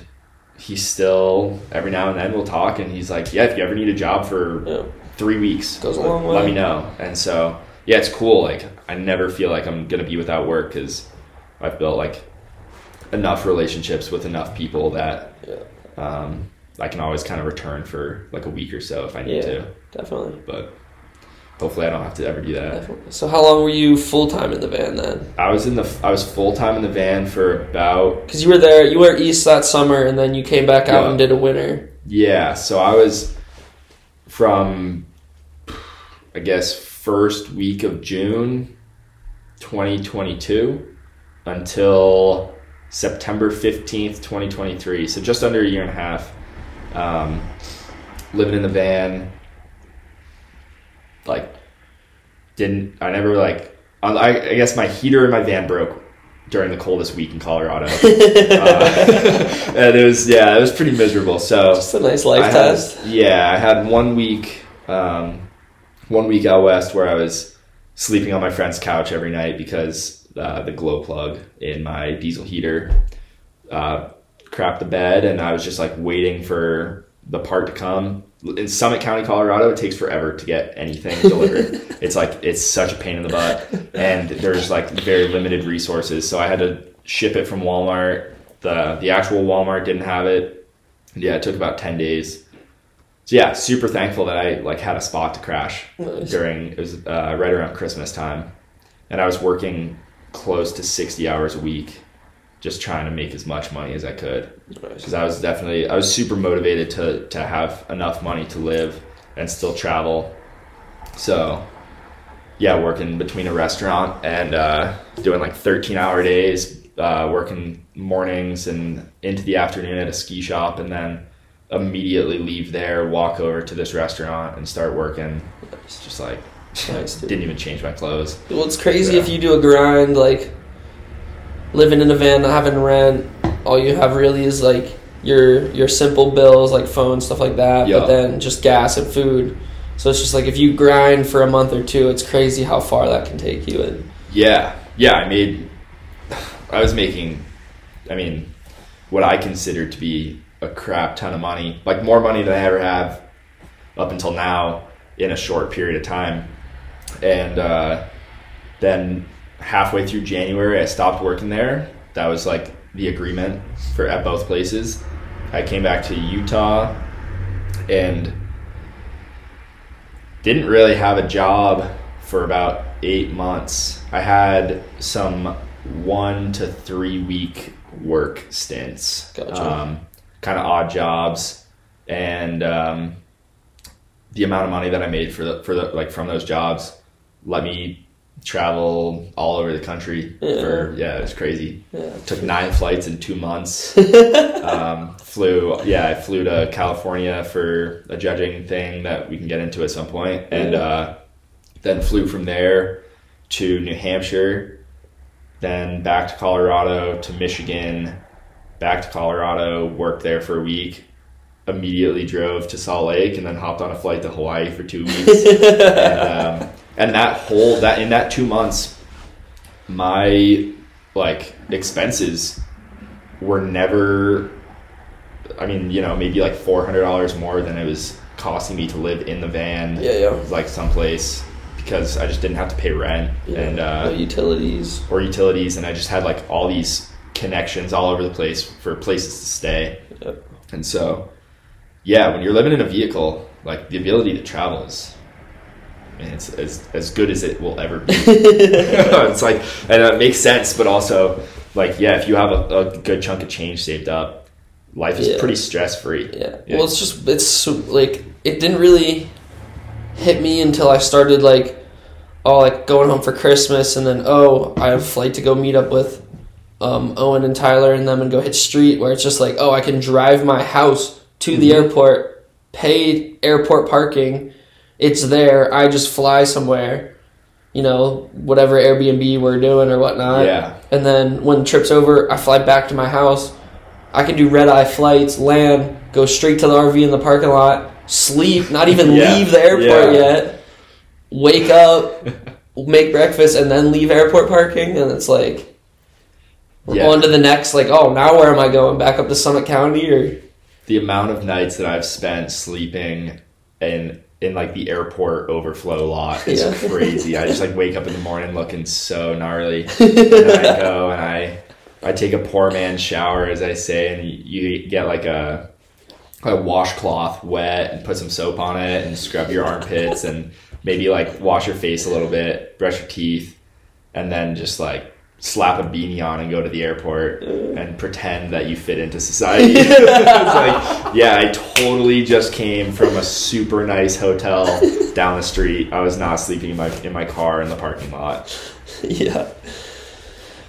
he still every now and then we'll talk. And he's like, "Yeah, if you ever need a job for Yeah. three weeks, Goes a long let way. me know." And so yeah, it's cool. Like I never feel like I'm gonna be without work because I've built like enough relationships with enough people that Yeah. um, I can always kind of return for like a week or so if I need Yeah. to. Definitely. But hopefully, I don't have to ever do that. So how long were you full time in the van then? I was in the I was full time in the van for about Because you were there, you were east that summer, and then you came back out Yeah. and did a winter. yeah. So I was from I guess first week of June, 2022, until September 15th, 2023. So just under a year and a half. Um, living in the van. Like, didn't I never like I, I guess my heater in my van broke during the coldest week in Colorado. uh, and it was yeah, it was pretty miserable. So Just a nice life I had- test. yeah, I had one week, um, one week out west where I was sleeping on my friend's couch every night because uh, the glow plug in my diesel heater uh, crapped the bed, and I was just like waiting for the part to come. In Summit County, Colorado, it takes forever to get anything delivered. it's like it's such a pain in the butt, and there's like very limited resources. So I had to ship it from Walmart. the The actual Walmart didn't have it. Yeah, it took about ten days. So yeah, super thankful that I like had a spot to crash Nice. during it was uh, right around Christmas time, and I was working close to sixty hours a week, just trying to make as much money as I could because I was definitely I was super motivated to to have enough money to live and still travel. So yeah, working between a restaurant and uh, doing like thirteen hour days, uh, working mornings and into the afternoon at a ski shop, and then immediately leave there, walk over to this restaurant and start working. It's just like Nice, didn't even change my clothes. Well, it's crazy Yeah. if you do a grind like living in a van, not having rent. All you have really is like your your simple bills like phone stuff like that, Yeah. but then just gas and food. So it's just like if you grind for a month or two, it's crazy how far that can take you. And Yeah, yeah. I made. I was making. I mean, what I consider to be a crap ton of money, like more money than I ever have up until now in a short period of time, and uh, then halfway through January, I stopped working there. That was like the agreement for at both places. I came back to Utah and didn't really have a job for about eight months. I had some one to three week work stints, Gotcha. um, kind of odd jobs, and um, the amount of money that I made for the for the like from those jobs let me travel all over the country Yeah. for yeah it was crazy. Yeah. took nine flights in two months. Um, flew yeah i flew to california for a judging thing that we can get into at some point. And uh, then flew from there to new hampshire then back to colorado to michigan back to colorado worked there for a week immediately drove to salt lake and then hopped on a flight to hawaii for two weeks. And, um, and that whole that in that two months my like expenses were never i mean you know maybe like $400 more than it was costing me to live in the van Yeah, yeah. like someplace because i just didn't have to pay rent Yeah. and uh, utilities. or utilities and i just had like all these connections all over the place for places to stay Yep. and so yeah when you're living in a vehicle like the ability to travel is man, it's as, as good as it will ever be it's like and it makes sense but also like yeah if you have a, a good chunk of change saved up life is Yeah. pretty stress free Yeah. Well, it's just it's so, like it didn't really hit me until I started like oh like going home for Christmas and then oh I have a flight to go meet up with um, Owen and Tyler and them and go hit street where it's just like oh I can drive my house to the airport, pay airport parking, it's there. I just fly somewhere, you know whatever Airbnb we're doing or whatnot. yeah And then when the trip's over, I fly back to my house. I can do red eye flights, land, go straight to the RV in the parking lot, sleep, not even Yeah, leave the airport yeah. yet, wake up, make breakfast, and then leave airport parking. And it's like, Yeah. on to the next, like, oh, now where am I going? Back up to Summit County? Or, the amount of nights that i've spent sleeping in in like the airport overflow lot. Is Yeah. crazy. I just like wake up in the morning looking so gnarly. And I go and I I take a poor man's shower, as I say, and you, you get like a a washcloth wet and put some soap on it and scrub your armpits and maybe like wash your face a little bit, brush your teeth, and then just like slap a beanie on and go to the airport and pretend that you fit into society. it's like, yeah, I totally just came from a super nice hotel down the street. I was not sleeping in my in my car in the parking lot. yeah.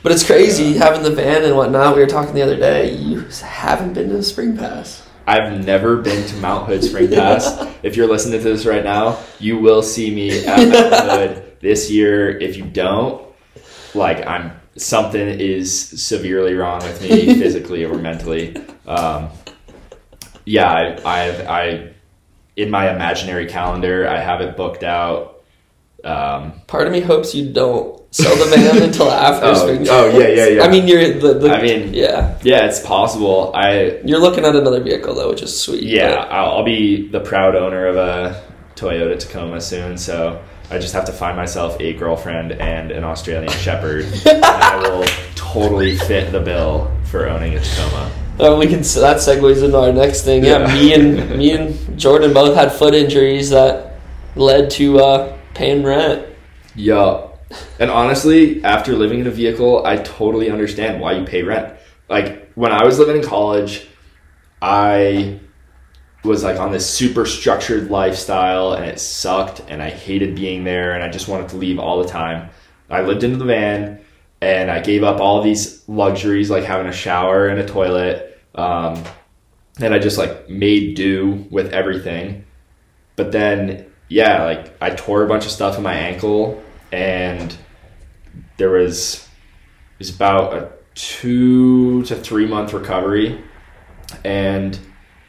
But it's crazy having the van and whatnot. We were talking the other day. You haven't been to the Spring Pass. I've never been to Mount Hood Spring Pass. if you're listening to this right now, you will see me at Mount Hood this year. If you don't, like I'm something is severely wrong with me physically or mentally. Um, yeah, I, I've I in my imaginary calendar I have it booked out. Um, Part of me hopes you don't sell the van until after Oh, Spring oh, yeah, yeah, yeah. I mean, you're the, the I mean- yeah. yeah, it's possible. I You're looking at another vehicle though, which is sweet. Yeah, I'll, I'll be the proud owner of a Toyota Tacoma soon. So I just have to find myself a girlfriend and an Australian Shepherd, and I will totally fit the bill for owning a Tacoma. Uh, we can. That segues into our next thing. Yeah, Yeah. me and me and Jordan both had foot injuries that led to uh, paying rent. Yeah, and honestly, after living in a vehicle, I totally understand why you pay rent. Like when I was living in college, I was like on this super structured lifestyle and it sucked and I hated being there and I just wanted to leave all the time. I lived in the van and I gave up all these luxuries like having a shower and a toilet. Um, and I just like made do with everything. But then, yeah, like I tore a bunch of stuff in my ankle and there was, it was about a two to three month recovery. And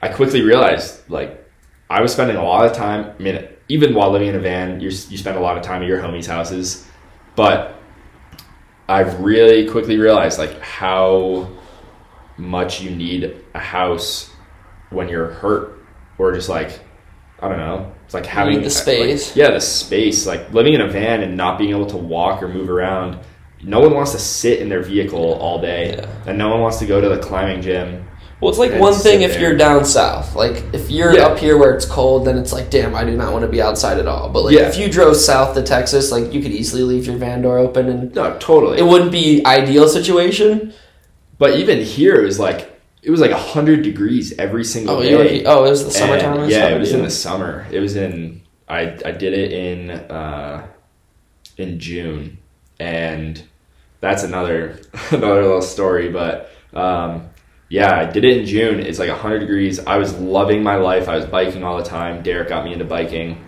I quickly realized like I was spending a lot of time. I mean, even while living in a van, you you spend a lot of time at your homies' houses, but I've really quickly realized like how much you need a house when you're hurt or just like I don't know. It's like having the space. like, yeah, the space. Like living in a van and not being able to walk or move around. No one wants to sit in their vehicle all day, Yeah. and no one wants to go to the climbing gym Well, it's like one thing if there. you're down south. Like if you're Yeah. up here where it's cold, then it's like, damn, I do not want to be outside at all. But like Yeah. if you drove south to Texas, like you could easily leave your van door open, and No, totally. it wouldn't be ideal situation. but even here, it was like it was like hundred degrees every single Oh, day. were, oh, it was the summertime. or yeah, it was in the summer. It was in I I did it in uh, in June, and that's another another little story. But um, yeah, I did it in June. It's like hundred degrees. I was loving my life. I was biking all the time. Derek got me into biking,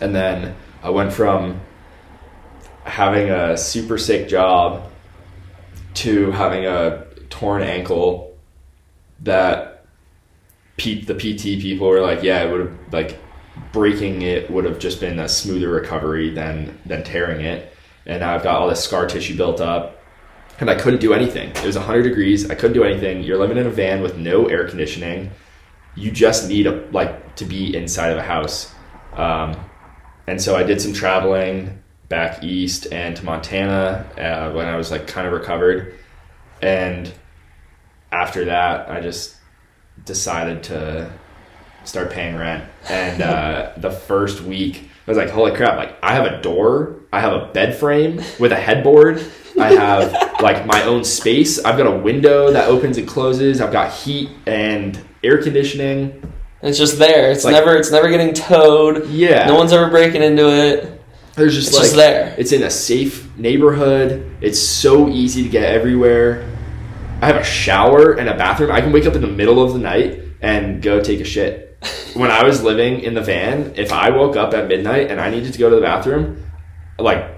and then I went from having a super sick job to having a torn ankle that the PT people were like, yeah, it would have like breaking it would have just been a smoother recovery than than tearing it. And now I've got all this scar tissue built up, and I couldn't do anything. It was 100 degrees. I couldn't do anything. You're living in a van with no air conditioning. You just need a like to be inside of a house. Um, and so I did some traveling back east and to Montana uh, when I was like kind of recovered. And after that, I just decided to start paying rent. And uh, the first week, I was like, holy crap, like I have a door, I have a bed frame with a headboard, I have like my own space, I've got a window that opens and closes, I've got heat and air conditioning. It's just there. It's Like- never. It's never getting towed. Yeah. No one's ever breaking into it. There's just It's like just there. It's in a safe neighborhood. It's so easy to get everywhere. I have a shower and a bathroom. I can wake up in the middle of the night and go take a shit. When I was living in the van, if I woke up at midnight and I needed to go to the bathroom, like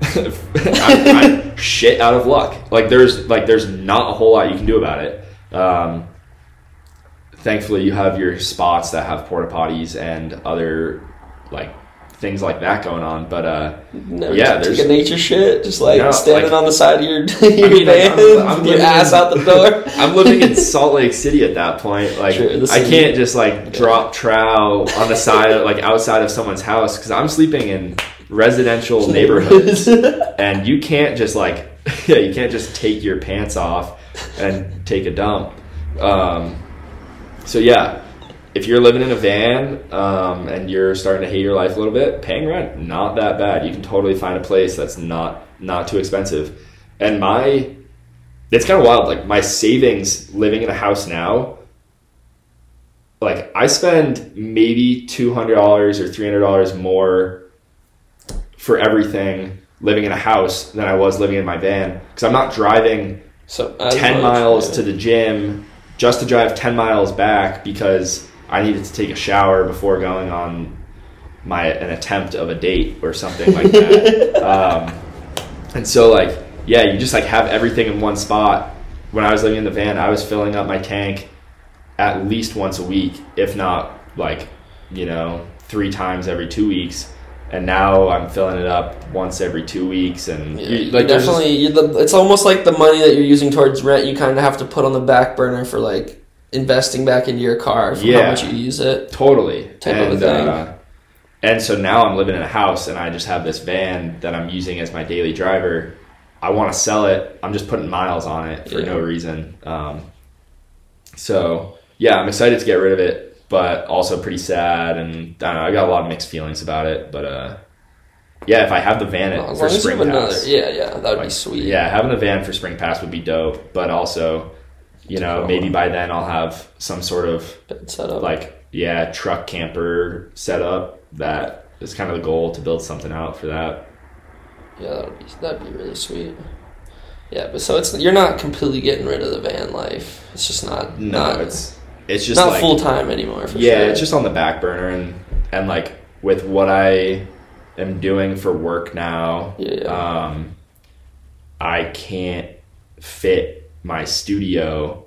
I'm, I'm shit out of luck. Like there's like there's not a whole lot you can do about it. Um, thankfully, you have your spots that have porta potties and other like things like that going on. But uh, Never Yeah, there's- a nature shit. Just like No, standing like- on the side of your your mean, like, van, I'm- I'm your ass in- out the door. I'm living in Salt Lake City at that point. Like the I can't just like drop trow on the side, of, like outside of someone's house, because I'm sleeping in residential neighborhoods, and you can't just like yeah, you can't just take your pants off and take a dump. Um, so yeah, if you're living in a van um, and you're starting to hate your life a little bit, paying rent not that bad. You can totally find a place that's not not too expensive. And my it's kind of wild. Like my savings living in a house now, like I spend maybe two hundred dollars or three hundred dollars more for everything living in a house than I was living in my van because I'm not driving So 10 much, miles to the gym just to drive 10 miles back because I needed to take a shower before going on my an attempt of a date or something like that. um, and so like yeah, you just like have everything in one spot. When I was living in the van, I was filling up my tank at least once a week, if not like, you know, three times every 2 weeks. And now I'm filling it up once every 2 weeks and Yeah, you- you like definitely. You, the, it's almost like the money that you're using towards rent. You kind of have to put on the back burner for like investing back into your car for Yeah. how much you use it. Totally. Type of a and, thing. Uh, and so now I'm living in a house and I just have this van that I'm using as my daily driver. I want to sell it. I'm just putting miles on it for Yeah. no reason. Um, so yeah, I'm excited to get rid of it, but also pretty sad. And I don't know, I got a lot of mixed feelings about it. But uh, yeah, if I have the van As for spring pass, another, yeah, yeah, that would be sweet. Yeah, having the van for spring pass would be dope. But also, you know, maybe by then I'll have some sort of setup. like yeah truck camper setup that is kind of the goal to build something out for that Yeah, that'd be that'd be really sweet. Yeah, but so it's you're not completely getting rid of the van life. It's just not no not it's it's just not like full time anymore. For yeah sure. it's just on the back burner and and like with what i am doing for work now Yeah, yeah. um i can't fit my studio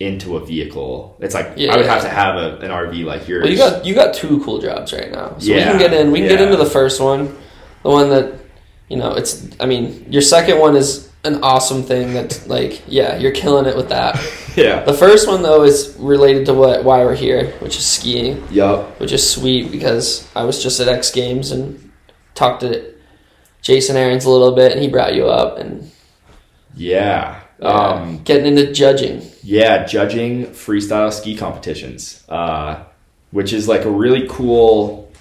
into a vehicle it's like Yeah, i would yeah. have to have a, an rv like yours Well, you got you got two cool jobs right now, so we can get in. We can get into the first one, the one that you know. It's I mean, your second one is an awesome thing. That like, yeah, you're killing it with that. Yeah The first one though is related to what why we're here, which is skiing, yup which is sweet because I was just at X Games and talked to Jason Aaron's a little bit, and he brought you up, and Yeah, Um, Getting into judging. yeah, judging freestyle ski competitions, uh, which is like a really cool.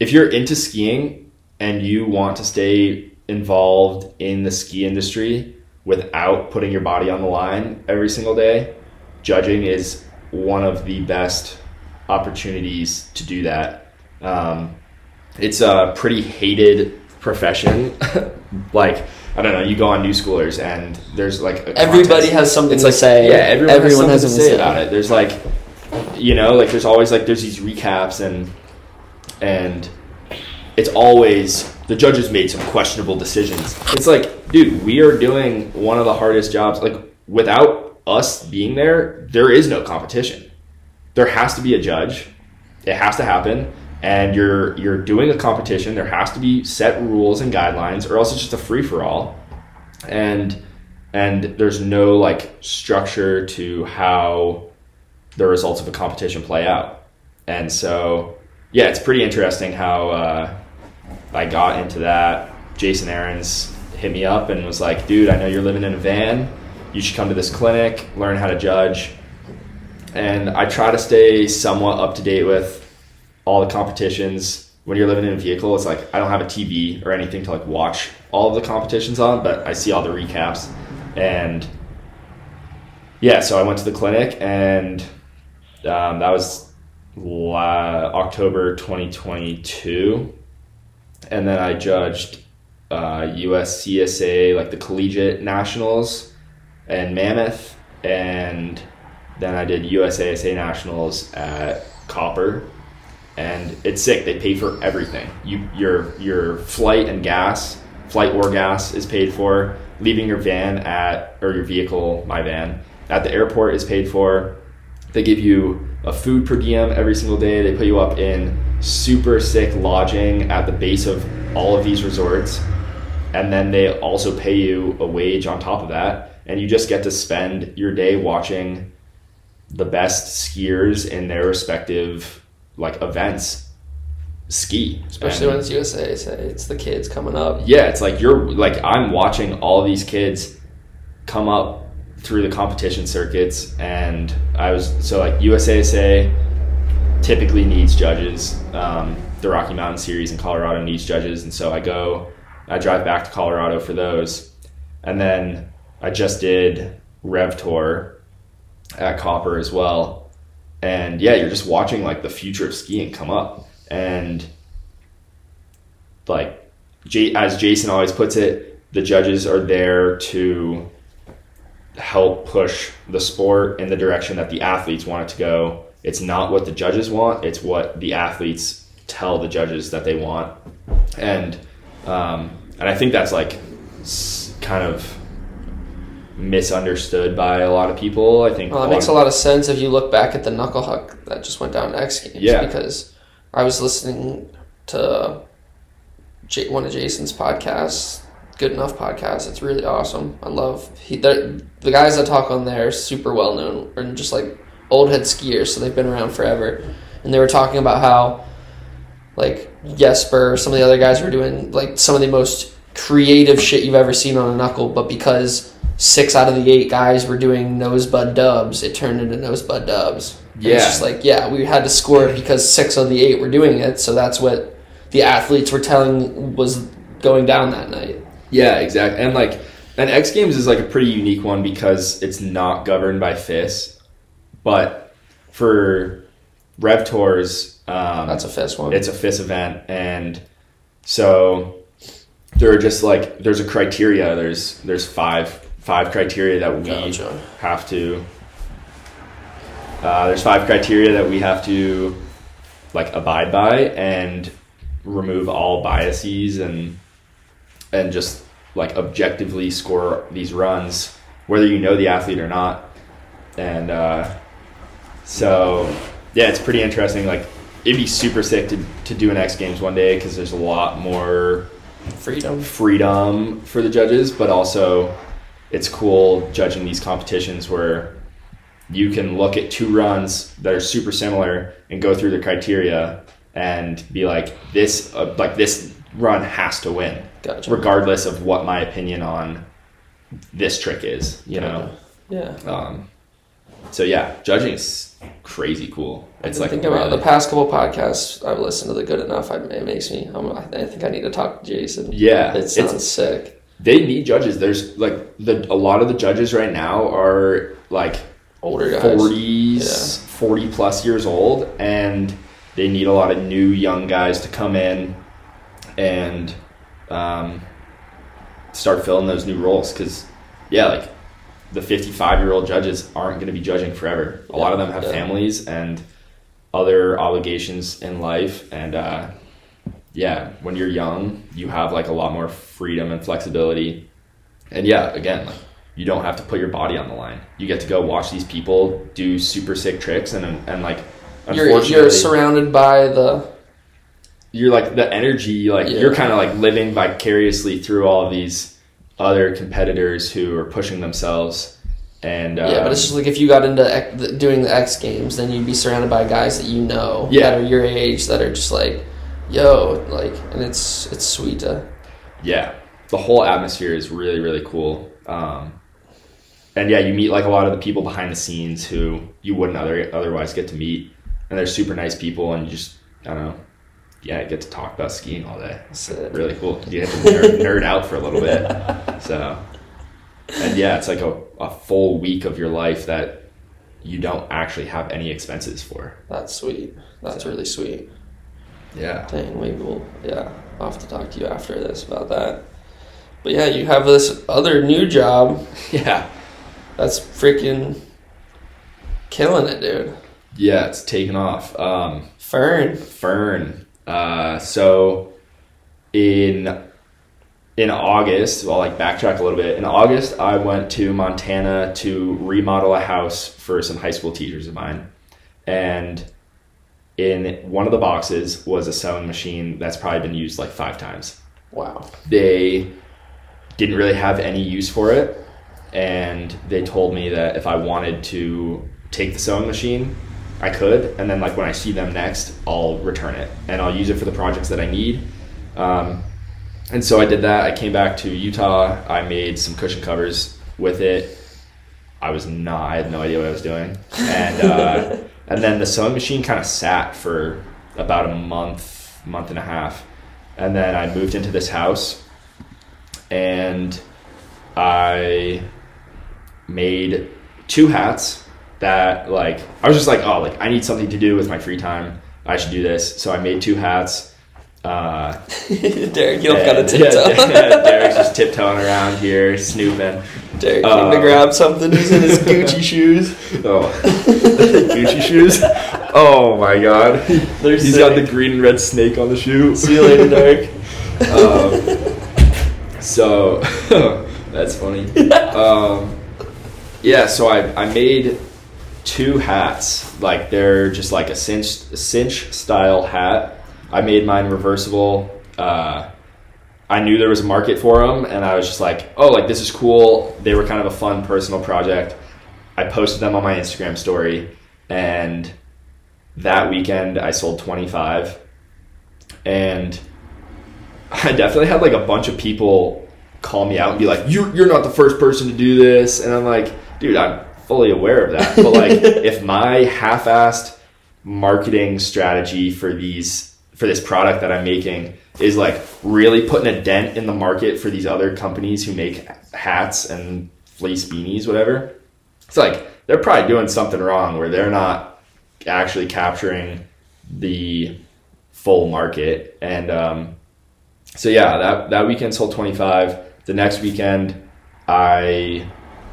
If you're into skiing and you want to stay involved in the ski industry without putting your body on the line every single day, judging is one of the best opportunities to do that. Um, it's a pretty hated profession. like I don't know, you go on Newschoolers and there's like a Everybody has something It's to like say. Yeah, everyone, Everyone has has something to say to say. about it. There's like, you know, like there's always like there's these recaps and and it's always the judges made some questionable decisions. It's like, dude, we are doing one of the hardest jobs. Like without us being there, there is no competition. There has to be a judge. It has to happen. And you're you're doing a competition. There has to be set rules and guidelines, or else it's just a free for all. And and there's no like structure to how the results of a competition play out. And so, yeah, it's pretty interesting how uh, I got into that. Jason Aaron's hit me up and was like, dude, I know you're living in a van. You should come to this clinic, learn how to judge. And I try to stay somewhat up to date with all the competitions. When you're living in a vehicle, it's like I don't have a TV or anything to like watch all of the competitions on, but I see all the recaps. And yeah, so I went to the clinic and um, that was la- October 2022. And then I judged uh, USCSA, like the collegiate nationals and Mammoth. And then I did USASA nationals at Copper. And it's sick. They pay for everything. You your your flight and gas, flight or gas is paid for. Leaving your van at or your vehicle, my van, at the airport is paid for. They give you a food per diem every single day. They put you up in super sick lodging at the base of all of these resorts. And then they also pay you a wage on top of that. And you just get to spend your day watching the best skiers in their respective like events ski. Especially And- when it's USA, say it's the kids coming up. yeah, it's like you're like I'm watching all these kids come up through the competition circuits, and I was so like USASA typically needs judges. Um, the Rocky Mountain Series in Colorado needs judges, and so I go, I drive back to Colorado for those, and then I just did Rev Tour at Copper as well, and yeah, you're just watching like the future of skiing come up, and like J- as Jason always puts it, the judges are there to help push the sport in the direction that the athletes want it to go. It's not what the judges want; it's what the athletes tell the judges that they want, and um, and I think that's like kind of misunderstood by a lot of people. I think Well, it makes a lot of sense if you look back at the knuckle huck that just went down to X Games. Yeah. Because I was listening to J- one of Jason's podcasts, Good Enough podcast. It's really awesome. I love he the the guys that talk on there are super well known and just like old head skiers, so they've been around forever. And they were talking about how like Jesper, some of the other guys were doing like some of the most creative shit you've ever seen on a knuckle, but because six out of the eight guys were doing nosebud dubs, it turned into nosebud dubs. Yeah. It's just like, yeah, we had to score it because six of the eight were doing it, so that's what the athletes were telling was going down that night. Yeah, exactly. And like, and X Games is like a pretty unique one because it's not governed by FIS, but for Rev Tours, um, That's a fist one. it's a FIS event, and so there are just like there's a criteria. There's there's five five criteria that we Gotcha. have to. Uh, there's five criteria that we have to like abide by and remove all biases and and just like objectively score these runs whether you know the athlete or not. And uh, so yeah it's pretty interesting. Like it'd be super sick to, to do an x games one day because there's a lot more Freedom. freedom for the judges, but also it's cool judging these competitions where you can look at two runs that are super similar and go through the criteria and be like this uh, like this run has to win Gotcha. regardless of what my opinion on this trick is, you know. Yeah. Um, so yeah, judging is crazy cool. It's like think about the past couple podcasts I've listened to. The good enough, I, it makes me. I'm, I think I need to talk to Jason. Yeah, it it's- sick. they need judges. There's like the a lot of the judges right now are like Older guys. 40s, 40 plus years old, and they need a lot of new young guys to come in and um, start filling those new roles. Because, yeah, like the 55 year old judges aren't going to be judging forever. A lot of them have Yeah. families and other obligations in life. And, uh, yeah, when you're young, you have like a lot more freedom and flexibility. And yeah, again, like you don't have to put your body on the line. You get to go watch these people do super sick tricks and and like You're, you're surrounded by the. You're like the energy like Yeah. you're kind of like living vicariously through all of these other competitors who are pushing themselves and uh, Yeah, but it's just like if you got into doing the X Games, then you'd be surrounded by guys that you know Yeah. that are your age that are just like, yo, like, and it's it's sweet to. yeah the whole atmosphere is really really cool um, and yeah you meet like a lot of the people behind the scenes who you wouldn't other, otherwise get to meet and they're super nice people and you just i don't know yeah I get to talk about skiing all day That's it. really cool you get to nerd, nerd out for a little bit so and yeah it's like a, a full week of your life that you don't actually have any expenses for That's sweet. That's So- really sweet. yeah Dang, maybe we'll yeah. I'll have to talk to you after this about that. But yeah, you have this other new job yeah that's freaking killing it, dude. yeah it's taking off um, Fern. Fern. Uh, so in in August, well, like backtrack a little bit. In August, I went to Montana to remodel a house for some high school teachers of mine, and in one of the boxes was a sewing machine that's probably been used like five times. Wow. They didn't really have any use for it, and they told me that if I wanted to take the sewing machine, I could, and then like when I see them next, I'll return it and I'll use it for the projects that I need. Um, and so I did that. I came back to Utah. I made some cushion covers with it. I was not. I had no idea what I was doing, and uh, and then the sewing machine kind of sat for about a month, month and a half, and then I moved into this house, and I made two hats that like I was just like oh like I need something to do with my free time. I should do this. So I made two hats. Uh, Derek, you don't gotta and- tiptoe. yeah, Derek's just tiptoeing around here, snooping. Derek Uh, came to grab something. He's in his Gucci shoes. Oh, Gucci shoes. Oh my god, They're he's got the green and red snake on the shoe. See you later, Derek. um, so that's funny. Um, yeah, so I, I made two hats. Like they're just like a cinch cinch style hat. I made mine reversible. Uh, I knew there was a market for them, and I was just like, oh, like this is cool. They were kind of a fun personal project. I posted them on my Instagram story, and that weekend I sold 25. And I definitely had like a bunch of people call me out and be like, "You're you're not the first person to do this," and I'm like, "Dude, I'm fully aware of that." But like, if my half-assed marketing strategy for these for this product that I'm making is like really putting a dent in the market for these other companies who make hats and fleece beanies, whatever, it's like they're probably doing something wrong where they're not actually capturing the full market and. um so yeah, that that weekend sold 25. The next weekend, I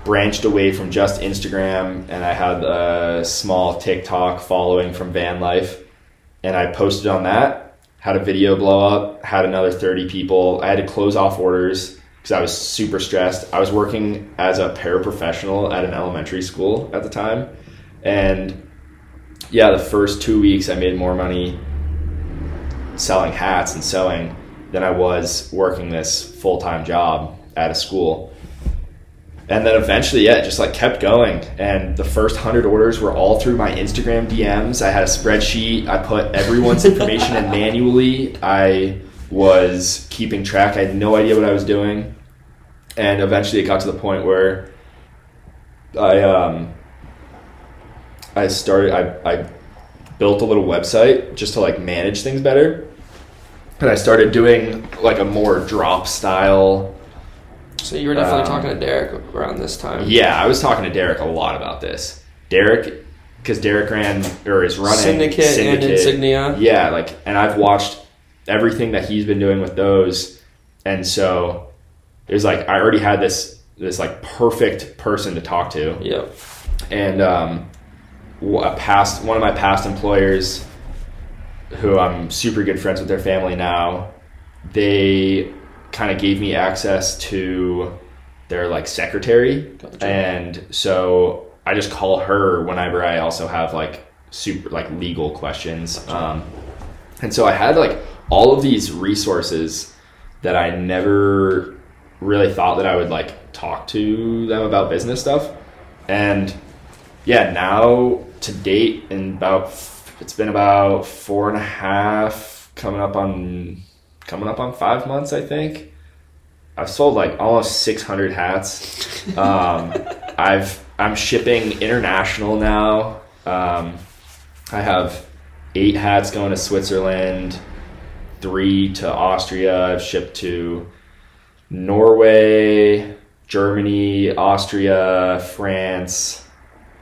branched away from just Instagram and I had a small TikTok following from van life, and I posted on that. Had a video blow up. Had another 30 people. I had to close off orders because I was super stressed. I was working as a paraprofessional at an elementary school at the time, and yeah, the first two weeks I made more money selling hats and sewing than I was working this full time job at a school. And then eventually, yeah, it just like kept going. And the first hundred orders were all through my Instagram DMs. I had a spreadsheet. I put everyone's information in manually. I was keeping track. I had no idea what I was doing. and eventually it got to the point where I um, I started I, I built a little website just to like manage things better, and I started doing like a more drop style. So you were definitely Um, talking to Derek around this time. Yeah, I was talking to Derek a lot about this. Derek, because Derek ran or is running Syndicate, and Insignia. Yeah, like, and I've watched everything that he's been doing with those, and so was like I already had this this like perfect person to talk to, Yep. and um, a past one of my past employers, who I'm super good friends with their family now, they kind of gave me access to their like secretary, Gotcha. and so I just call her whenever I also have like super like legal questions. Um, and so I had like all of these resources that I never really thought that I would like talk to them about business stuff. And yeah, now to date, in about it's been about four and a half, coming up on coming up on five months, I think. I've sold like almost 600 hats. Um, I've I'm shipping international now. Um, I have eight hats going to Switzerland, three to Austria. I've shipped to Norway, Germany, Austria, France,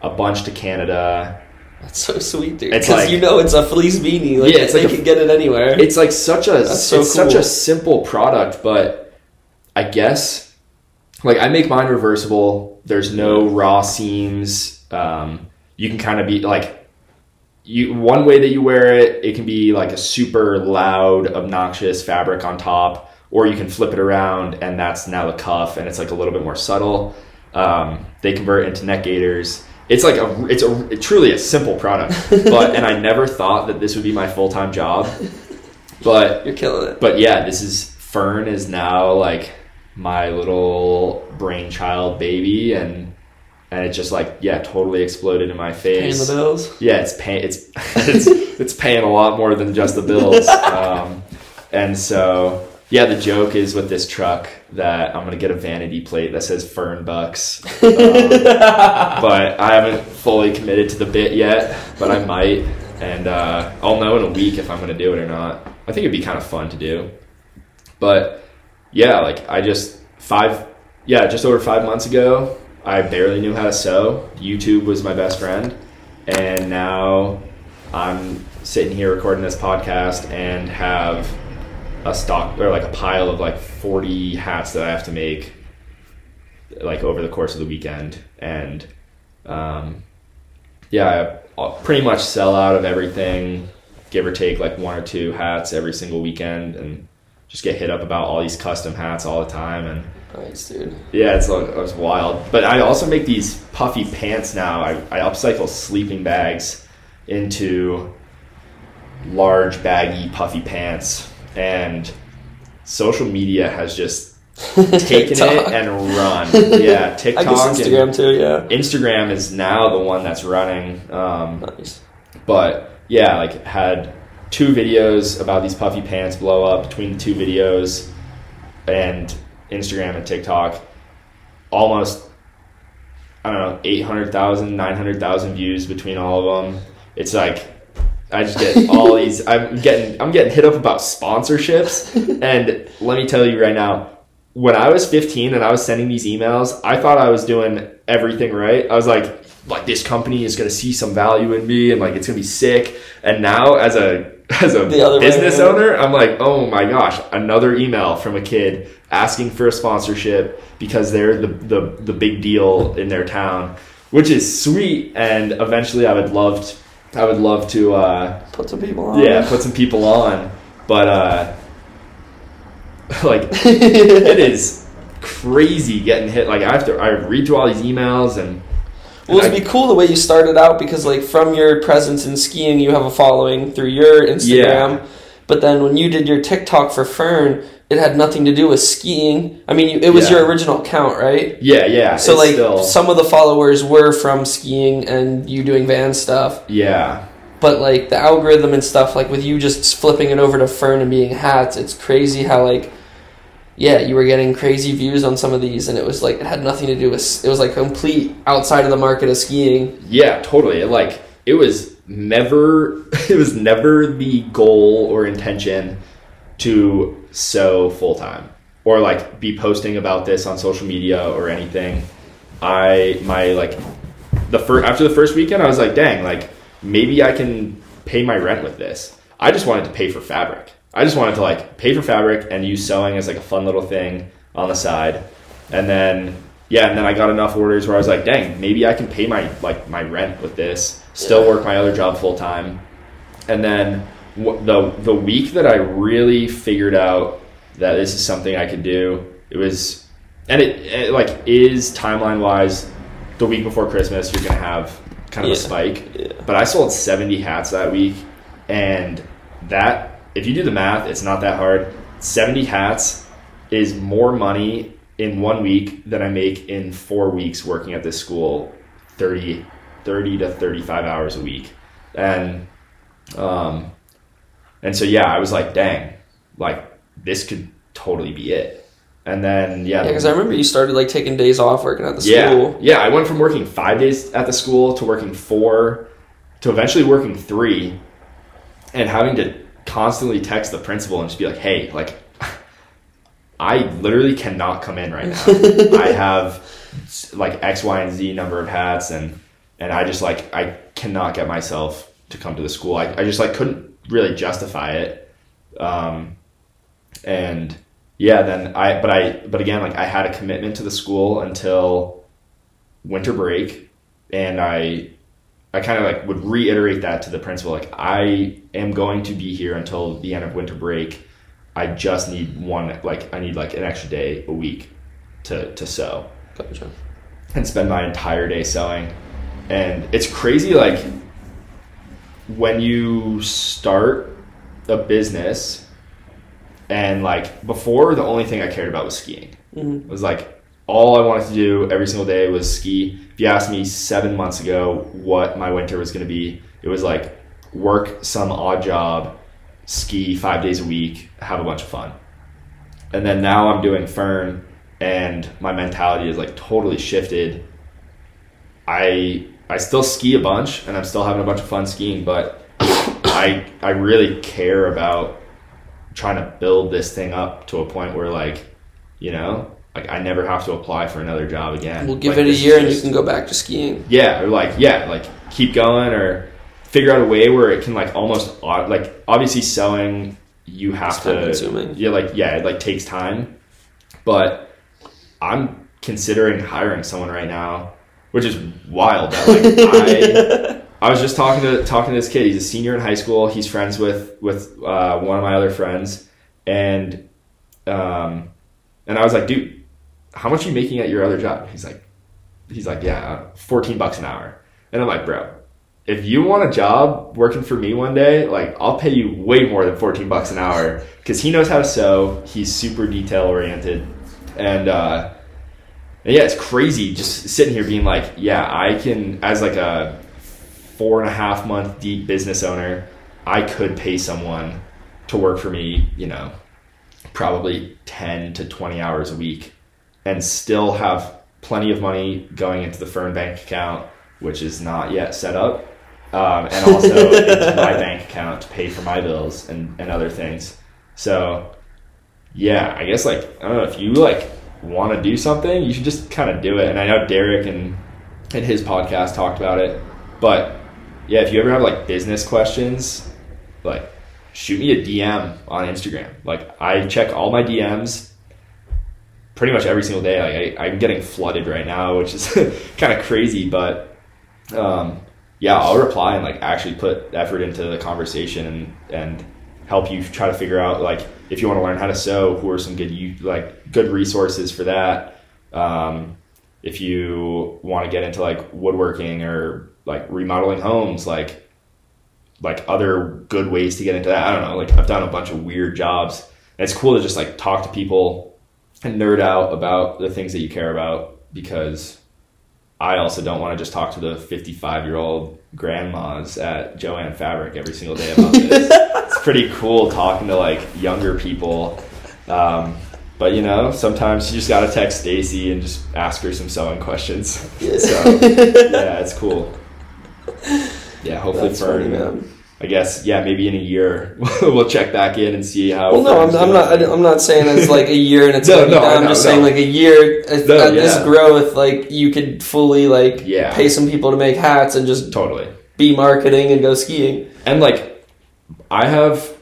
a bunch to Canada. That's so sweet, dude. Because like- you know it's a fleece beanie. Like, Yeah, it's they like a- can get it anywhere. It's like such a so it's such a simple product, but I guess like I make mine reversible. There's no raw seams. Um, you can kind of be like you one way that you wear it, it can be like a super loud, obnoxious fabric on top, or you can flip it around and that's now the cuff, and it's like a little bit more subtle. Um, they convert into neck gaiters. It's like a it's a truly a simple product, but and I never thought that this would be my full time job, but You're killing it. but yeah, this is Fern is now like my little brainchild baby, and and it just like yeah, totally exploded in my face. Paying the bills. Yeah, it's paying. It's it's it's paying a lot more than just the bills. Um, and so yeah, the joke is with this truck that I'm gonna get a vanity plate that says Fern Bucks. Um, but I haven't fully committed to the bit yet, but I might, and uh, I'll know in a week if I'm gonna do it or not. I think it'd be kind of fun to do. But yeah, like I just five, yeah, just over five months ago, I barely knew how to sew. YouTube was my best friend, and now I'm sitting here recording this podcast and have a stock or like a pile of like 40 hats that I have to make like over the course of the weekend and um, yeah I pretty much sell out of everything give or take like one or two hats every single weekend and just get hit up about all these custom hats all the time and Nice, dude. yeah, it's like it's wild. But I also make these puffy pants now. I, I upcycle sleeping bags into large baggy puffy pants, and social media has just taken it and run. Yeah, TikTok. I guess and Instagram too. Yeah. Instagram is now the one that's running. Um, Nice. but yeah, like had two videos about these puffy pants blow up between the two videos and Instagram and TikTok. Almost I don't know, 800,000, 900,000 views between all of them. It's like I just get all these I'm getting I'm getting hit up about sponsorships and let me tell you right now when I was 15 and I was sending these emails, I thought I was doing everything right. I was like, like this company is going to see some value in me and like it's going to be sick. And now as a as a other way business owner, I'm like, oh my gosh, another email from a kid asking for a sponsorship because they're the the, the big deal in their town, which is sweet. And eventually, I would love to, I would love to. Uh, Put some people on. yeah, put some people on. But uh like it is crazy getting hit. Like I have to I read through all these emails and Well, it'd be cool the way you started out because, like, from your presence in skiing, you have a following through your Instagram. Yeah. But then when you did your TikTok for Fern, it had nothing to do with skiing. I mean, it was Yeah. your original account, right? yeah, yeah. So, like, still- some of the followers were from skiing and you doing van stuff. yeah. But, like, the algorithm and stuff, like, with you just flipping it over to Fern and being hats, it's crazy how, like, yeah, you were getting crazy views on some of these, and it was like it had nothing to do with. It was like complete outside of the market of skiing. Yeah, totally. Like it was never it was never the goal or intention to sew full time or like be posting about this on social media or anything. I my like the first after the first weekend I was like, dang, like maybe I can pay my rent with this. I just wanted to pay for fabric. I just wanted to like pay for fabric and use sewing as like a fun little thing on the side. And then yeah, and then I got enough orders where I was like, dang, maybe I can pay my like my rent with this, still work my other job full time. And then the the week that I really figured out that this is something I could do, it was and it, it like is timeline wise the week before Christmas you're going to have kind of a spike. Yeah. But I sold 70 hats that week and that if you do the math, it's not that hard. 70 hats is more money in one week than I make in 4 weeks working at this school 30 30 to 35 hours a week. And um and so yeah, I was like, dang, like this could totally be it. And then yeah, Yeah, because I remember you started like taking days off working at the yeah, school. yeah. I went from working five days at the school to working four, to eventually working three, and having to constantly text the principal and just be like, "Hey, like, I literally cannot come in right now. I have like X, Y, and Z number of hats, and and I just like I cannot get myself to come to the school. I, I just like couldn't really justify it. Um, and yeah, then I but I but again like I had a commitment to the school until winter break, and I I kind of like would reiterate that to the principal like I am going to be here until the end of winter break. I just need one like I need like an extra day a week to to sew Gotcha. and spend my entire day sewing. And it's crazy like when you start a business and like before the only thing I cared about was skiing. Mhm. It was like all I wanted to do every single day was ski. If you asked me 7 months ago what my winter was going to be, it was like work some odd job, ski 5 days a week, have a bunch of fun. And then now I'm doing Fern and my mentality is like totally shifted. I I still ski a bunch and I'm still having a bunch of fun skiing, but I I really care about trying to build this thing up to a point where like, you know, like I never have to apply for another job again. We'll give Like, it a year and you can go back to skiing. yeah, or like yeah, like keep going or figure out a way where it can like almost like obviously selling you have It's to time-consuming. yeah like yeah it like takes time, but I'm considering hiring someone right now, which is wild. That, like I I was just talking to talking to this kid. He's a senior in high school. He's friends with with uh, one of my other friends, and um, and I was like, dude, how much are you making at your other job? He's like, he's like, yeah, fourteen bucks an hour. And I'm like, bro, if you want a job working for me one day, like I'll pay you way more than fourteen bucks an hour because he knows how to sew. He's super detail oriented, and uh, and yeah, it's crazy just sitting here being like, yeah, I can as like a four and a half month deep business owner, I could pay someone to work for me, you know, probably 10 to 20 hours a week and still have plenty of money going into the Fern bank account, which is not yet set up. Um, and also into my bank account to pay for my bills and, and other things. So, yeah, I guess like I don't know if you like want to do something, you should just kind of do it. And I know Derek and and his podcast talked about it, but yeah, if you ever have like business questions, like shoot me a DM on Instagram. Like I check all my DMs pretty much every single day. Like I, I'm getting flooded right now, which is kind of crazy, but um, yeah, I'll reply and like actually put effort into the conversation and and help you try to figure out like if you want to learn how to sew, who are some good you like good resources for that. Um, if you want to get into like woodworking or like remodeling homes, like like other good ways to get into that. I don't know. Like I've done a bunch of weird jobs. And it's cool to just like talk to people and nerd out about the things that you care about because I also don't want to just talk to the 55 year old grandmas at Joann Fabric every single day about this. Pretty cool talking to like younger people. Um, But you know, sometimes you just gotta text Stacy and just ask her some sewing questions. Yeah. So yeah, it's cool. Yeah, hopefully That's Fern. funny. I guess yeah, maybe in a year we'll check back in and see how. Well, no, I'm, I'm not. I'm not saying it's like a year and it's No, no. I'm know, just no. saying like a year at, No, at this growth, like you could fully like Yeah. pay some people to make hats and just Totally. be marketing and go skiing. And like, I have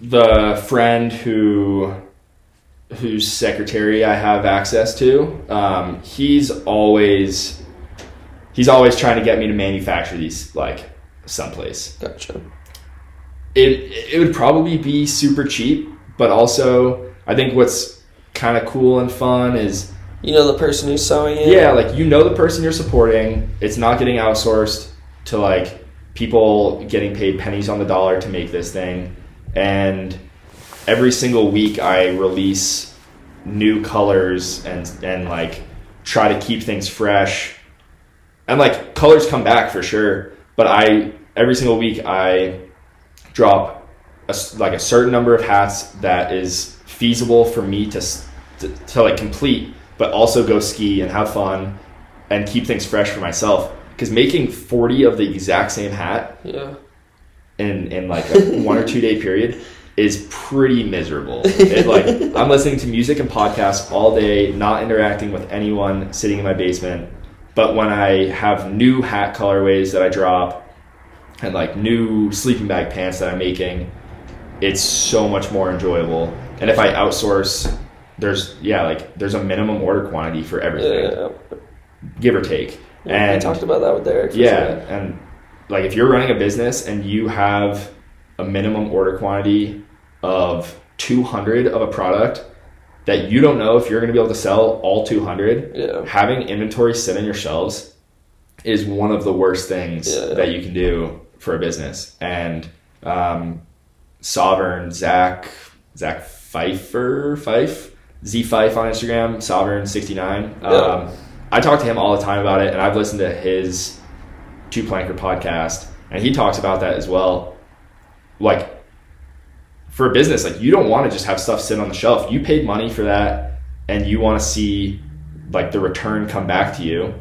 the friend who whose secretary I have access to. Um, he's always he's always trying to get me to manufacture these like someplace. Gotcha. It it would probably be super cheap, but also I think what's kind of cool and fun is You know the person who's sewing it. yeah, like you know the person you're supporting. It's not getting outsourced to like people getting paid pennies on the dollar to make this thing. And every single week I release new colors and and like try to keep things fresh. And like colors come back for sure, but I every single week I drop a like a certain number of hats that is feasible for me to, to to like complete, but also go ski and have fun and keep things fresh for myself. Because making forty of the exact same hat Yeah. in in like a one or two day period is pretty miserable. It, like I'm listening to music and podcasts all day, not interacting with anyone, sitting in my basement. But when I have new hat colorways that I drop and like new sleeping bag pants that I'm making, it's so much more enjoyable. And if I outsource, there's yeah, like there's a minimum order quantity for everything, Yeah. give or take. Yeah. and I talked about that with Derek. yeah, sure. and like if you're running a business and you have a minimum order quantity of 200 of a product that you don't know if you're going to be able to sell all 200, Yeah. having inventory sit on your shelves is one of the worst things Yeah. that you can do for a business. And um, Sovereign Zach Zach Pfeiffer Fife Z Fife on Instagram Sovereign sixty nine. Yeah. Um, I talk to him all the time about it, and I've listened to his Two Planker podcast, and he talks about that as well. Like for a business, like you don't want to just have stuff sit on the shelf. You paid money for that, and you want to see like the return come back to you.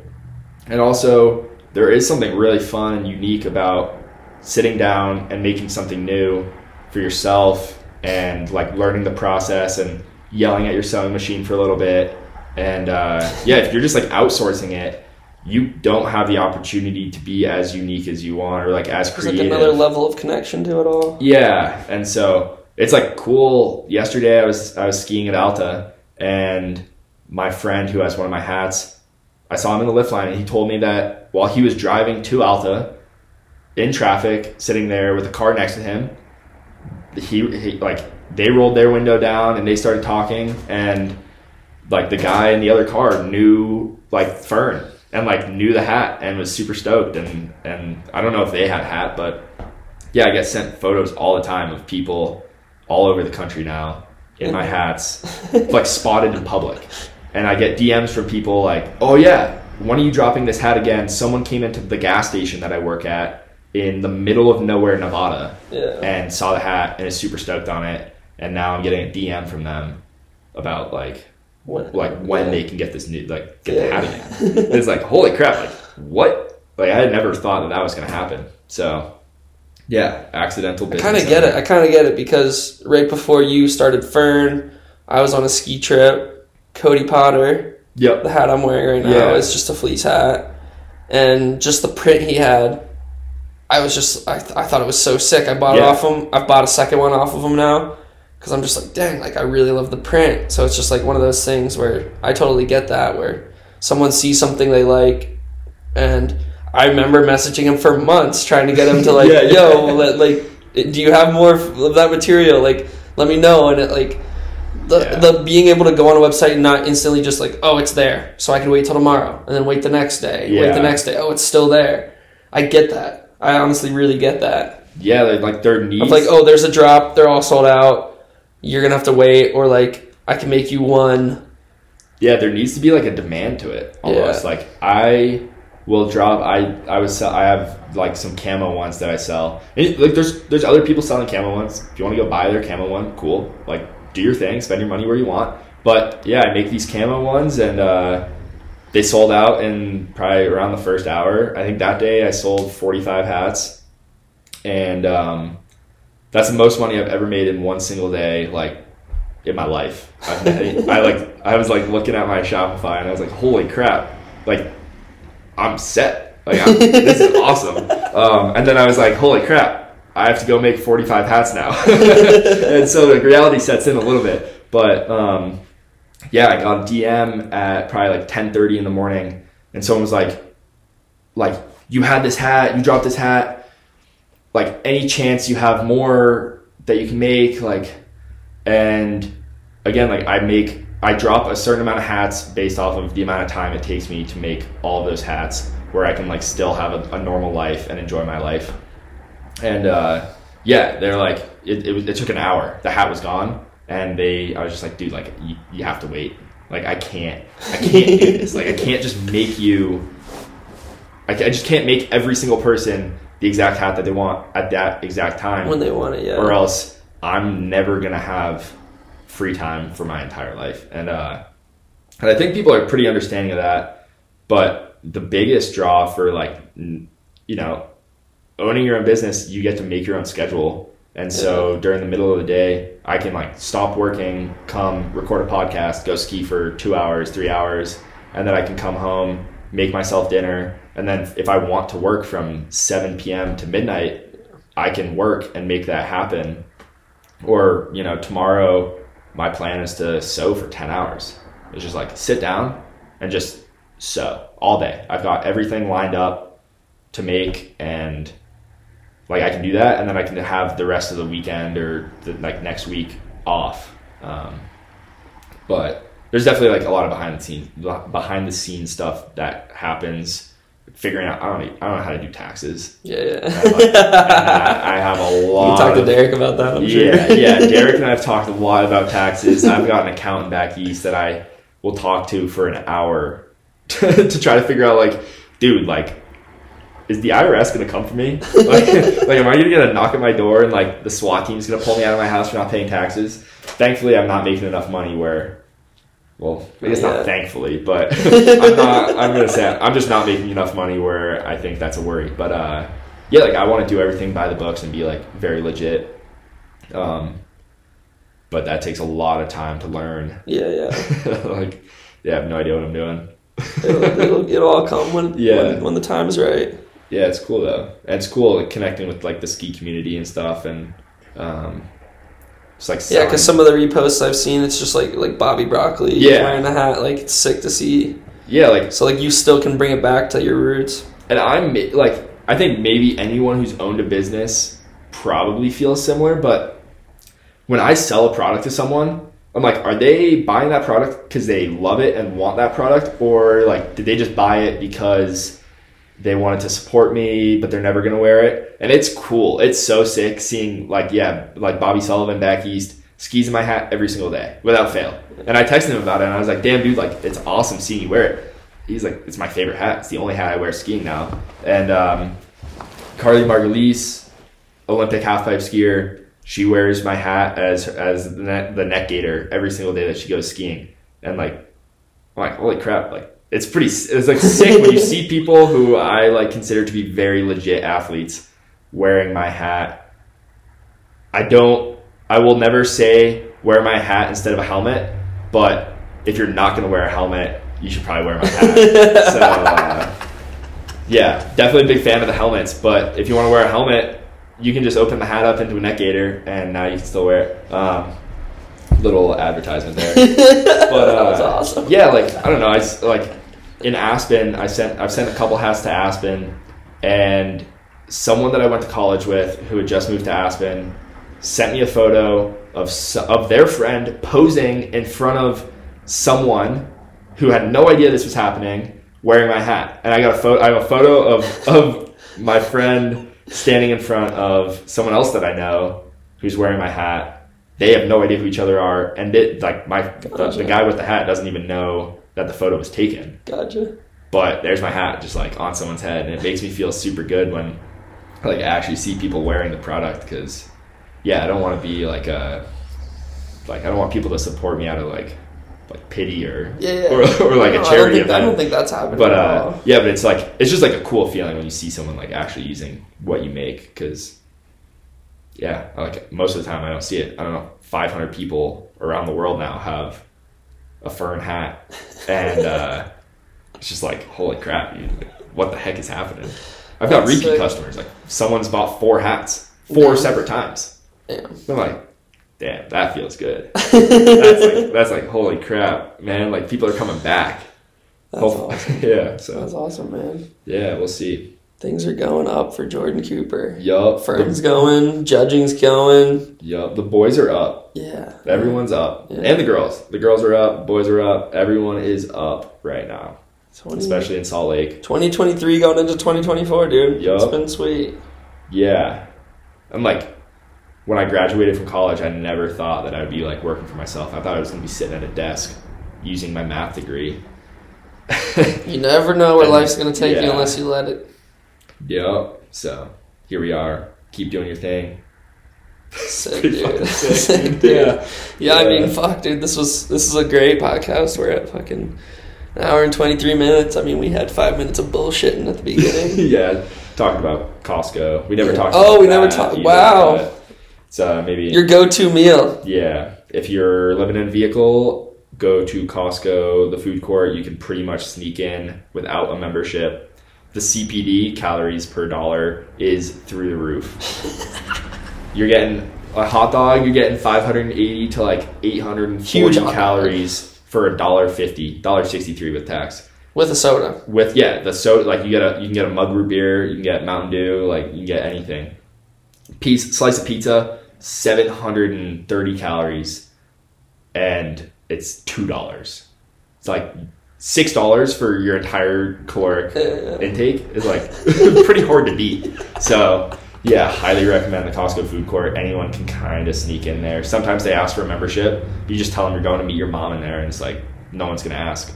And also, there is something really fun and unique about sitting down and making something new for yourself and like learning the process and yelling at your sewing machine for a little bit. And uh, yeah, if you're just like outsourcing it, you don't have the opportunity to be as unique as you want or like as There's like creative. another level of connection to it all. Yeah, and so it's like cool. Yesterday, I was I was skiing at Alta, and my friend who has one of my hats, I saw him in the lift line, and he told me that while he was driving to Alta, in traffic, sitting there with a car next to him, he, he like they rolled their window down and they started talking, and like the guy in the other car knew like Fern and like knew the hat and was super stoked, and and I don't know if they had a hat, but yeah, I get sent photos all the time of people all over the country now in my hats, like spotted in public. And I get DMs from people like, oh yeah, when are you dropping this hat again? Someone came into the gas station that I work at in the middle of nowhere, Nevada, Yeah. and saw the hat and is super stoked on it. And now I'm getting a DM from them about like like when yeah. they can get this new like get the Yeah. hat again. And it's like holy crap, like what? Like I had never thought that that was gonna happen. So yeah, accidental. I kind of get it. I kind of get it because right before you started Fern, I was on a ski trip. Cody Potter, Yep. the hat I'm wearing right now, Yeah. is just a fleece hat, and just the print he had. I was just I, th- I thought it was so sick. I bought it off him. I've bought a second one off of him now because I'm just like, dang, like I really love the print. So it's just like one of those things where I totally get that where someone sees something they like, and I remember messaging him for months trying to get him to like, Yeah, yeah. yo, let, like, do you have more of that material? Like, let me know. And it like the Yeah. the being able to go on a website and not instantly just like, oh, it's there, so I can wait till tomorrow, and then wait the next day, wait the next day. Oh, it's still there. I get that. I honestly really get that. Yeah, like, like their needs. Of like, oh, there's a drop, they're all sold out. You're gonna have to wait, or like, I can make you one. yeah, there needs to be like a demand to it. Almost Yeah. like I will drop. I I would sell. I have like some camo ones that I sell. And, like there's there's other people selling camo ones. If you want to go buy their camo one, cool. Like do your thing, spend your money where you want. But yeah, I make these camo ones and uh, they sold out in probably around the first hour. I think that day I sold 45 hats and um, that's the most money I've ever made in one single day, like in my life. I, I like, I was like looking at my Shopify and I was like, holy crap, like I'm set. Like I'm, this is awesome. Um, and then I was like, holy crap, I have to go make 45 hats now. and so the reality sets in a little bit, but, um, yeah, I got a DM at probably like 10:30 in the morning, and someone was like, like you had this hat, you dropped this hat, like any chance you have more that you can make, like, and again, like I make, I drop a certain amount of hats based off of the amount of time it takes me to make all those hats, where I can like still have a, a normal life and enjoy my life, and uh, yeah, they're like, it, it, it took an hour, the hat was gone and they i was just like dude like you, you have to wait. Like i can't i can't do this. Like i can't just make you I, I just can't make every single person the exact hat that they want at that exact time when they want it, yeah. or else i'm never gonna have free time for my entire life and uh and i think people are pretty understanding of that but the biggest draw for like you know owning your own business you get to make your own schedule and so during the middle of the day, I can like stop working, come record a podcast, go ski for two hours, three hours, and then I can come home, make myself dinner. And then if I want to work from 7 p.m. to midnight, I can work and make that happen. Or, you know, tomorrow my plan is to sew for 10 hours. It's just like sit down and just sew all day. I've got everything lined up to make and like I can do that, and then I can have the rest of the weekend or the, like next week off. Um, but there's definitely like a lot of behind the scenes behind the scenes stuff that happens. Figuring out, I don't, I don't know how to do taxes. Yeah, yeah. Like, I, I have a lot. You talked to Derek about that. I'm yeah, sure. yeah. Derek and I have talked a lot about taxes. I've got an accountant back east that I will talk to for an hour to, try to figure out, like, dude, like, is the IRS going to come for me? Like, like, am I going to get a knock at my door and like the SWAT team's going to pull me out of my house for not paying taxes? Thankfully, I'm not making enough money where. Well, I guess not thankfully, but I'm not. I'm gonna say I'm just not making enough money where I think that's a worry. But uh, yeah, like I want to do everything by the books and be like very legit. Um, but that takes a lot of time to learn. Yeah, yeah. like, yeah, I have no idea what I'm doing. It'll, it'll, it'll all come when, Yeah. when when the time is right. Yeah, it's cool though. And it's cool like, connecting with like the ski community and stuff, and um, it's like Yeah, because some of the reposts I've seen, it's just like like Bobby Broccoli Yeah. wearing a hat. Like it's sick to see. yeah, like So like you still can bring it back to your roots. and I'm like I think maybe anyone who's owned a business probably feels similar, but when I sell a product to someone, I'm like, are they buying that product because they love it and want that product, or like did they just buy it because they wanted to support me, but they're never gonna wear it? And it's cool. It's so sick seeing like yeah, like Bobby Sullivan back east skis in my hat every single day without fail. And I texted him about it, and I was like, damn dude, like it's awesome seeing you wear it. He's like, it's my favorite hat. It's the only hat I wear skiing now. And um, Carly Margulies, Olympic halfpipe skier, she wears my hat as as the neck, the neck gaiter every single day that she goes skiing. And like, I'm like, holy crap! Like, it's pretty. It's like sick when you see people who I like consider to be very legit athletes wearing my hat. I don't. I will never say wear my hat instead of a helmet, but if you're not going to wear a helmet, you should probably wear my hat. so, uh, yeah, definitely a big fan of the helmets. But if you want to wear a helmet, you can just open the hat up into a neck gaiter, and now you can still wear it. Um, little advertisement there. But uh, that was awesome. yeah, like I don't know, I s- like in Aspen, I sent I've sent a couple hats to Aspen, and someone that I went to college with who had just moved to Aspen sent me a photo of of their friend posing in front of someone who had no idea this was happening wearing my hat, and I got a photo. I have a photo of of my friend standing in front of someone else that I know who's wearing my hat. They have no idea who each other are, and it, like my the, the guy with the hat doesn't even know that the photo was taken. Gotcha. But there's my hat just like on someone's head, and it makes me feel super good when like I actually see people wearing the product because yeah, I don't want to be like a like I don't want people to support me out of like like pity or Yeah, yeah. or, or like No, a I don't charity think, I don't think that's happening. but uh, yeah, but it's like it's just like a cool feeling when you see someone like actually using what you make because yeah, like most of the time I don't see it. I don't know, 500 people around the world now have a fern hat, and uh, it's just like holy crap, dude, like, what the heck is happening? I've got That's repeat sick. customers. Like someone's bought four hats, four Yeah. separate times. Damn. I'm like, damn, that feels good. that's like that's like holy crap, man! Like people are coming back. That's Hopefully- awesome. yeah. So That's awesome, man. yeah, we'll see. Things are going up for Jordan Cooper. Yup. Fern's going, judging's going. Yup. The boys are up. Yeah. Everyone's up. Yeah. And the girls. The girls are up. Boys are up. Everyone is up right now. 20, Especially in Salt Lake. 2023 going into 2024, dude. Yup. It's been sweet. Yeah. I'm like when I graduated from college, I never thought that I would be like working for myself. I thought I was gonna be sitting at a desk using my math degree. You never know where And- life's going to take you unless you let it. Yup. So here we are. Keep doing your thing. Sick, dude. sick, dude. Yeah. yeah, I mean, fuck, dude. This was this is a great podcast. We're at fucking an hour and 23 minutes. I mean, we had five minutes of bullshitting at the beginning. yeah. Talked about Costco. We never Yeah. talked Oh, we never talked- wow. So maybe Your go-to meal. Yeah. If you're living in a vehicle, go to Costco, the food court. You can pretty much sneak in without a membership. The CPD, calories per dollar, is through the roof. you're getting a hot dog, you're getting 580 to like 840 Huge calories for a dollar fifty, dollar sixty three with tax. With a soda. With yeah, the soda like you get a you can get a mug root beer, you can get Mountain Dew, like you can get anything. Piece slice of pizza, seven hundred and thirty calories, and it's two dollars. It's like six dollars for your entire caloric intake is like pretty hard to beat. So yeah, highly recommend the Costco food court. Anyone can kind of sneak in there. Sometimes they ask for a membership. You just tell them you're going to meet your mom in there, and it's like no one's gonna ask.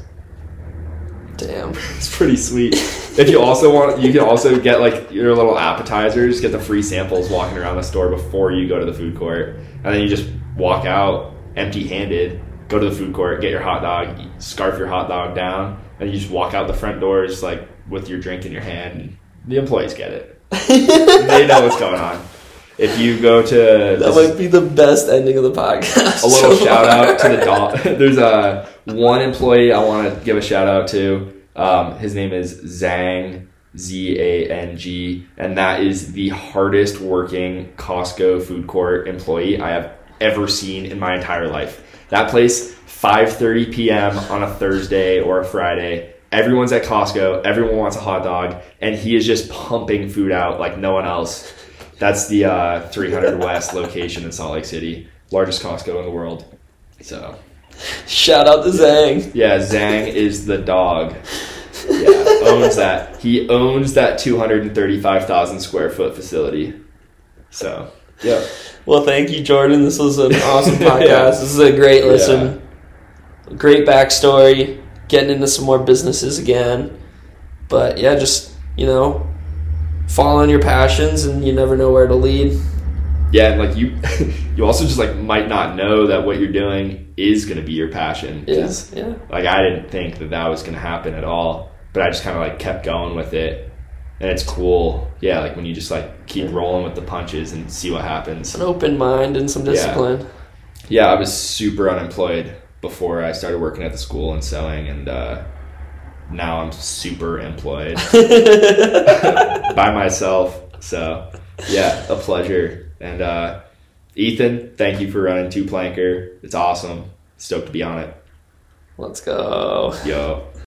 Damn. It's pretty sweet. if you also want, you can also get like your little appetizers, get the free samples walking around the store before you go to the food court, and then you just walk out empty-handed, go to the food court, get your hot dog, scarf your hot dog down, and you just walk out the front doors like with your drink in your hand. And the employees get it; they know what's going on. If you go to That this- might be the best ending of the podcast. a little so shout out to the dog. There's a one employee I want to give a shout out to. Um, his name is Zhang Z A N G, and that is the hardest working Costco food court employee I have ever seen in my entire life. That place, 5:30 p.m. on a Thursday or a Friday. Everyone's at Costco. Everyone wants a hot dog, and he is just pumping food out like no one else. That's the uh, 300 West location in Salt Lake City, largest Costco in the world. So Shout out to Zang. yeah, Zhang is the dog. Yeah, owns that. He owns that 235,000 square foot facility. So yeah, Well, thank you, Jordan. This was an awesome Yeah. podcast. This is a great listen. Great backstory. Getting into some more businesses again. But yeah, just, you know, following your passions and you never know where to lead. yeah, and like you, you also just like might not know that what you're doing is going to be your passion. Yeah. Yeah. Like I didn't think that that was going to happen at all, but I just kind of like kept going with it, and it's cool. Yeah, like when you just like keep rolling with the punches and see what happens. An open mind and some discipline. Yeah, I was super unemployed before I started working at the school and selling, and uh, now I'm super employed by myself. So, yeah, a pleasure. And uh, Ethan, thank you for running two planker. It's awesome. Stoked to be on it. Let's go. Yo.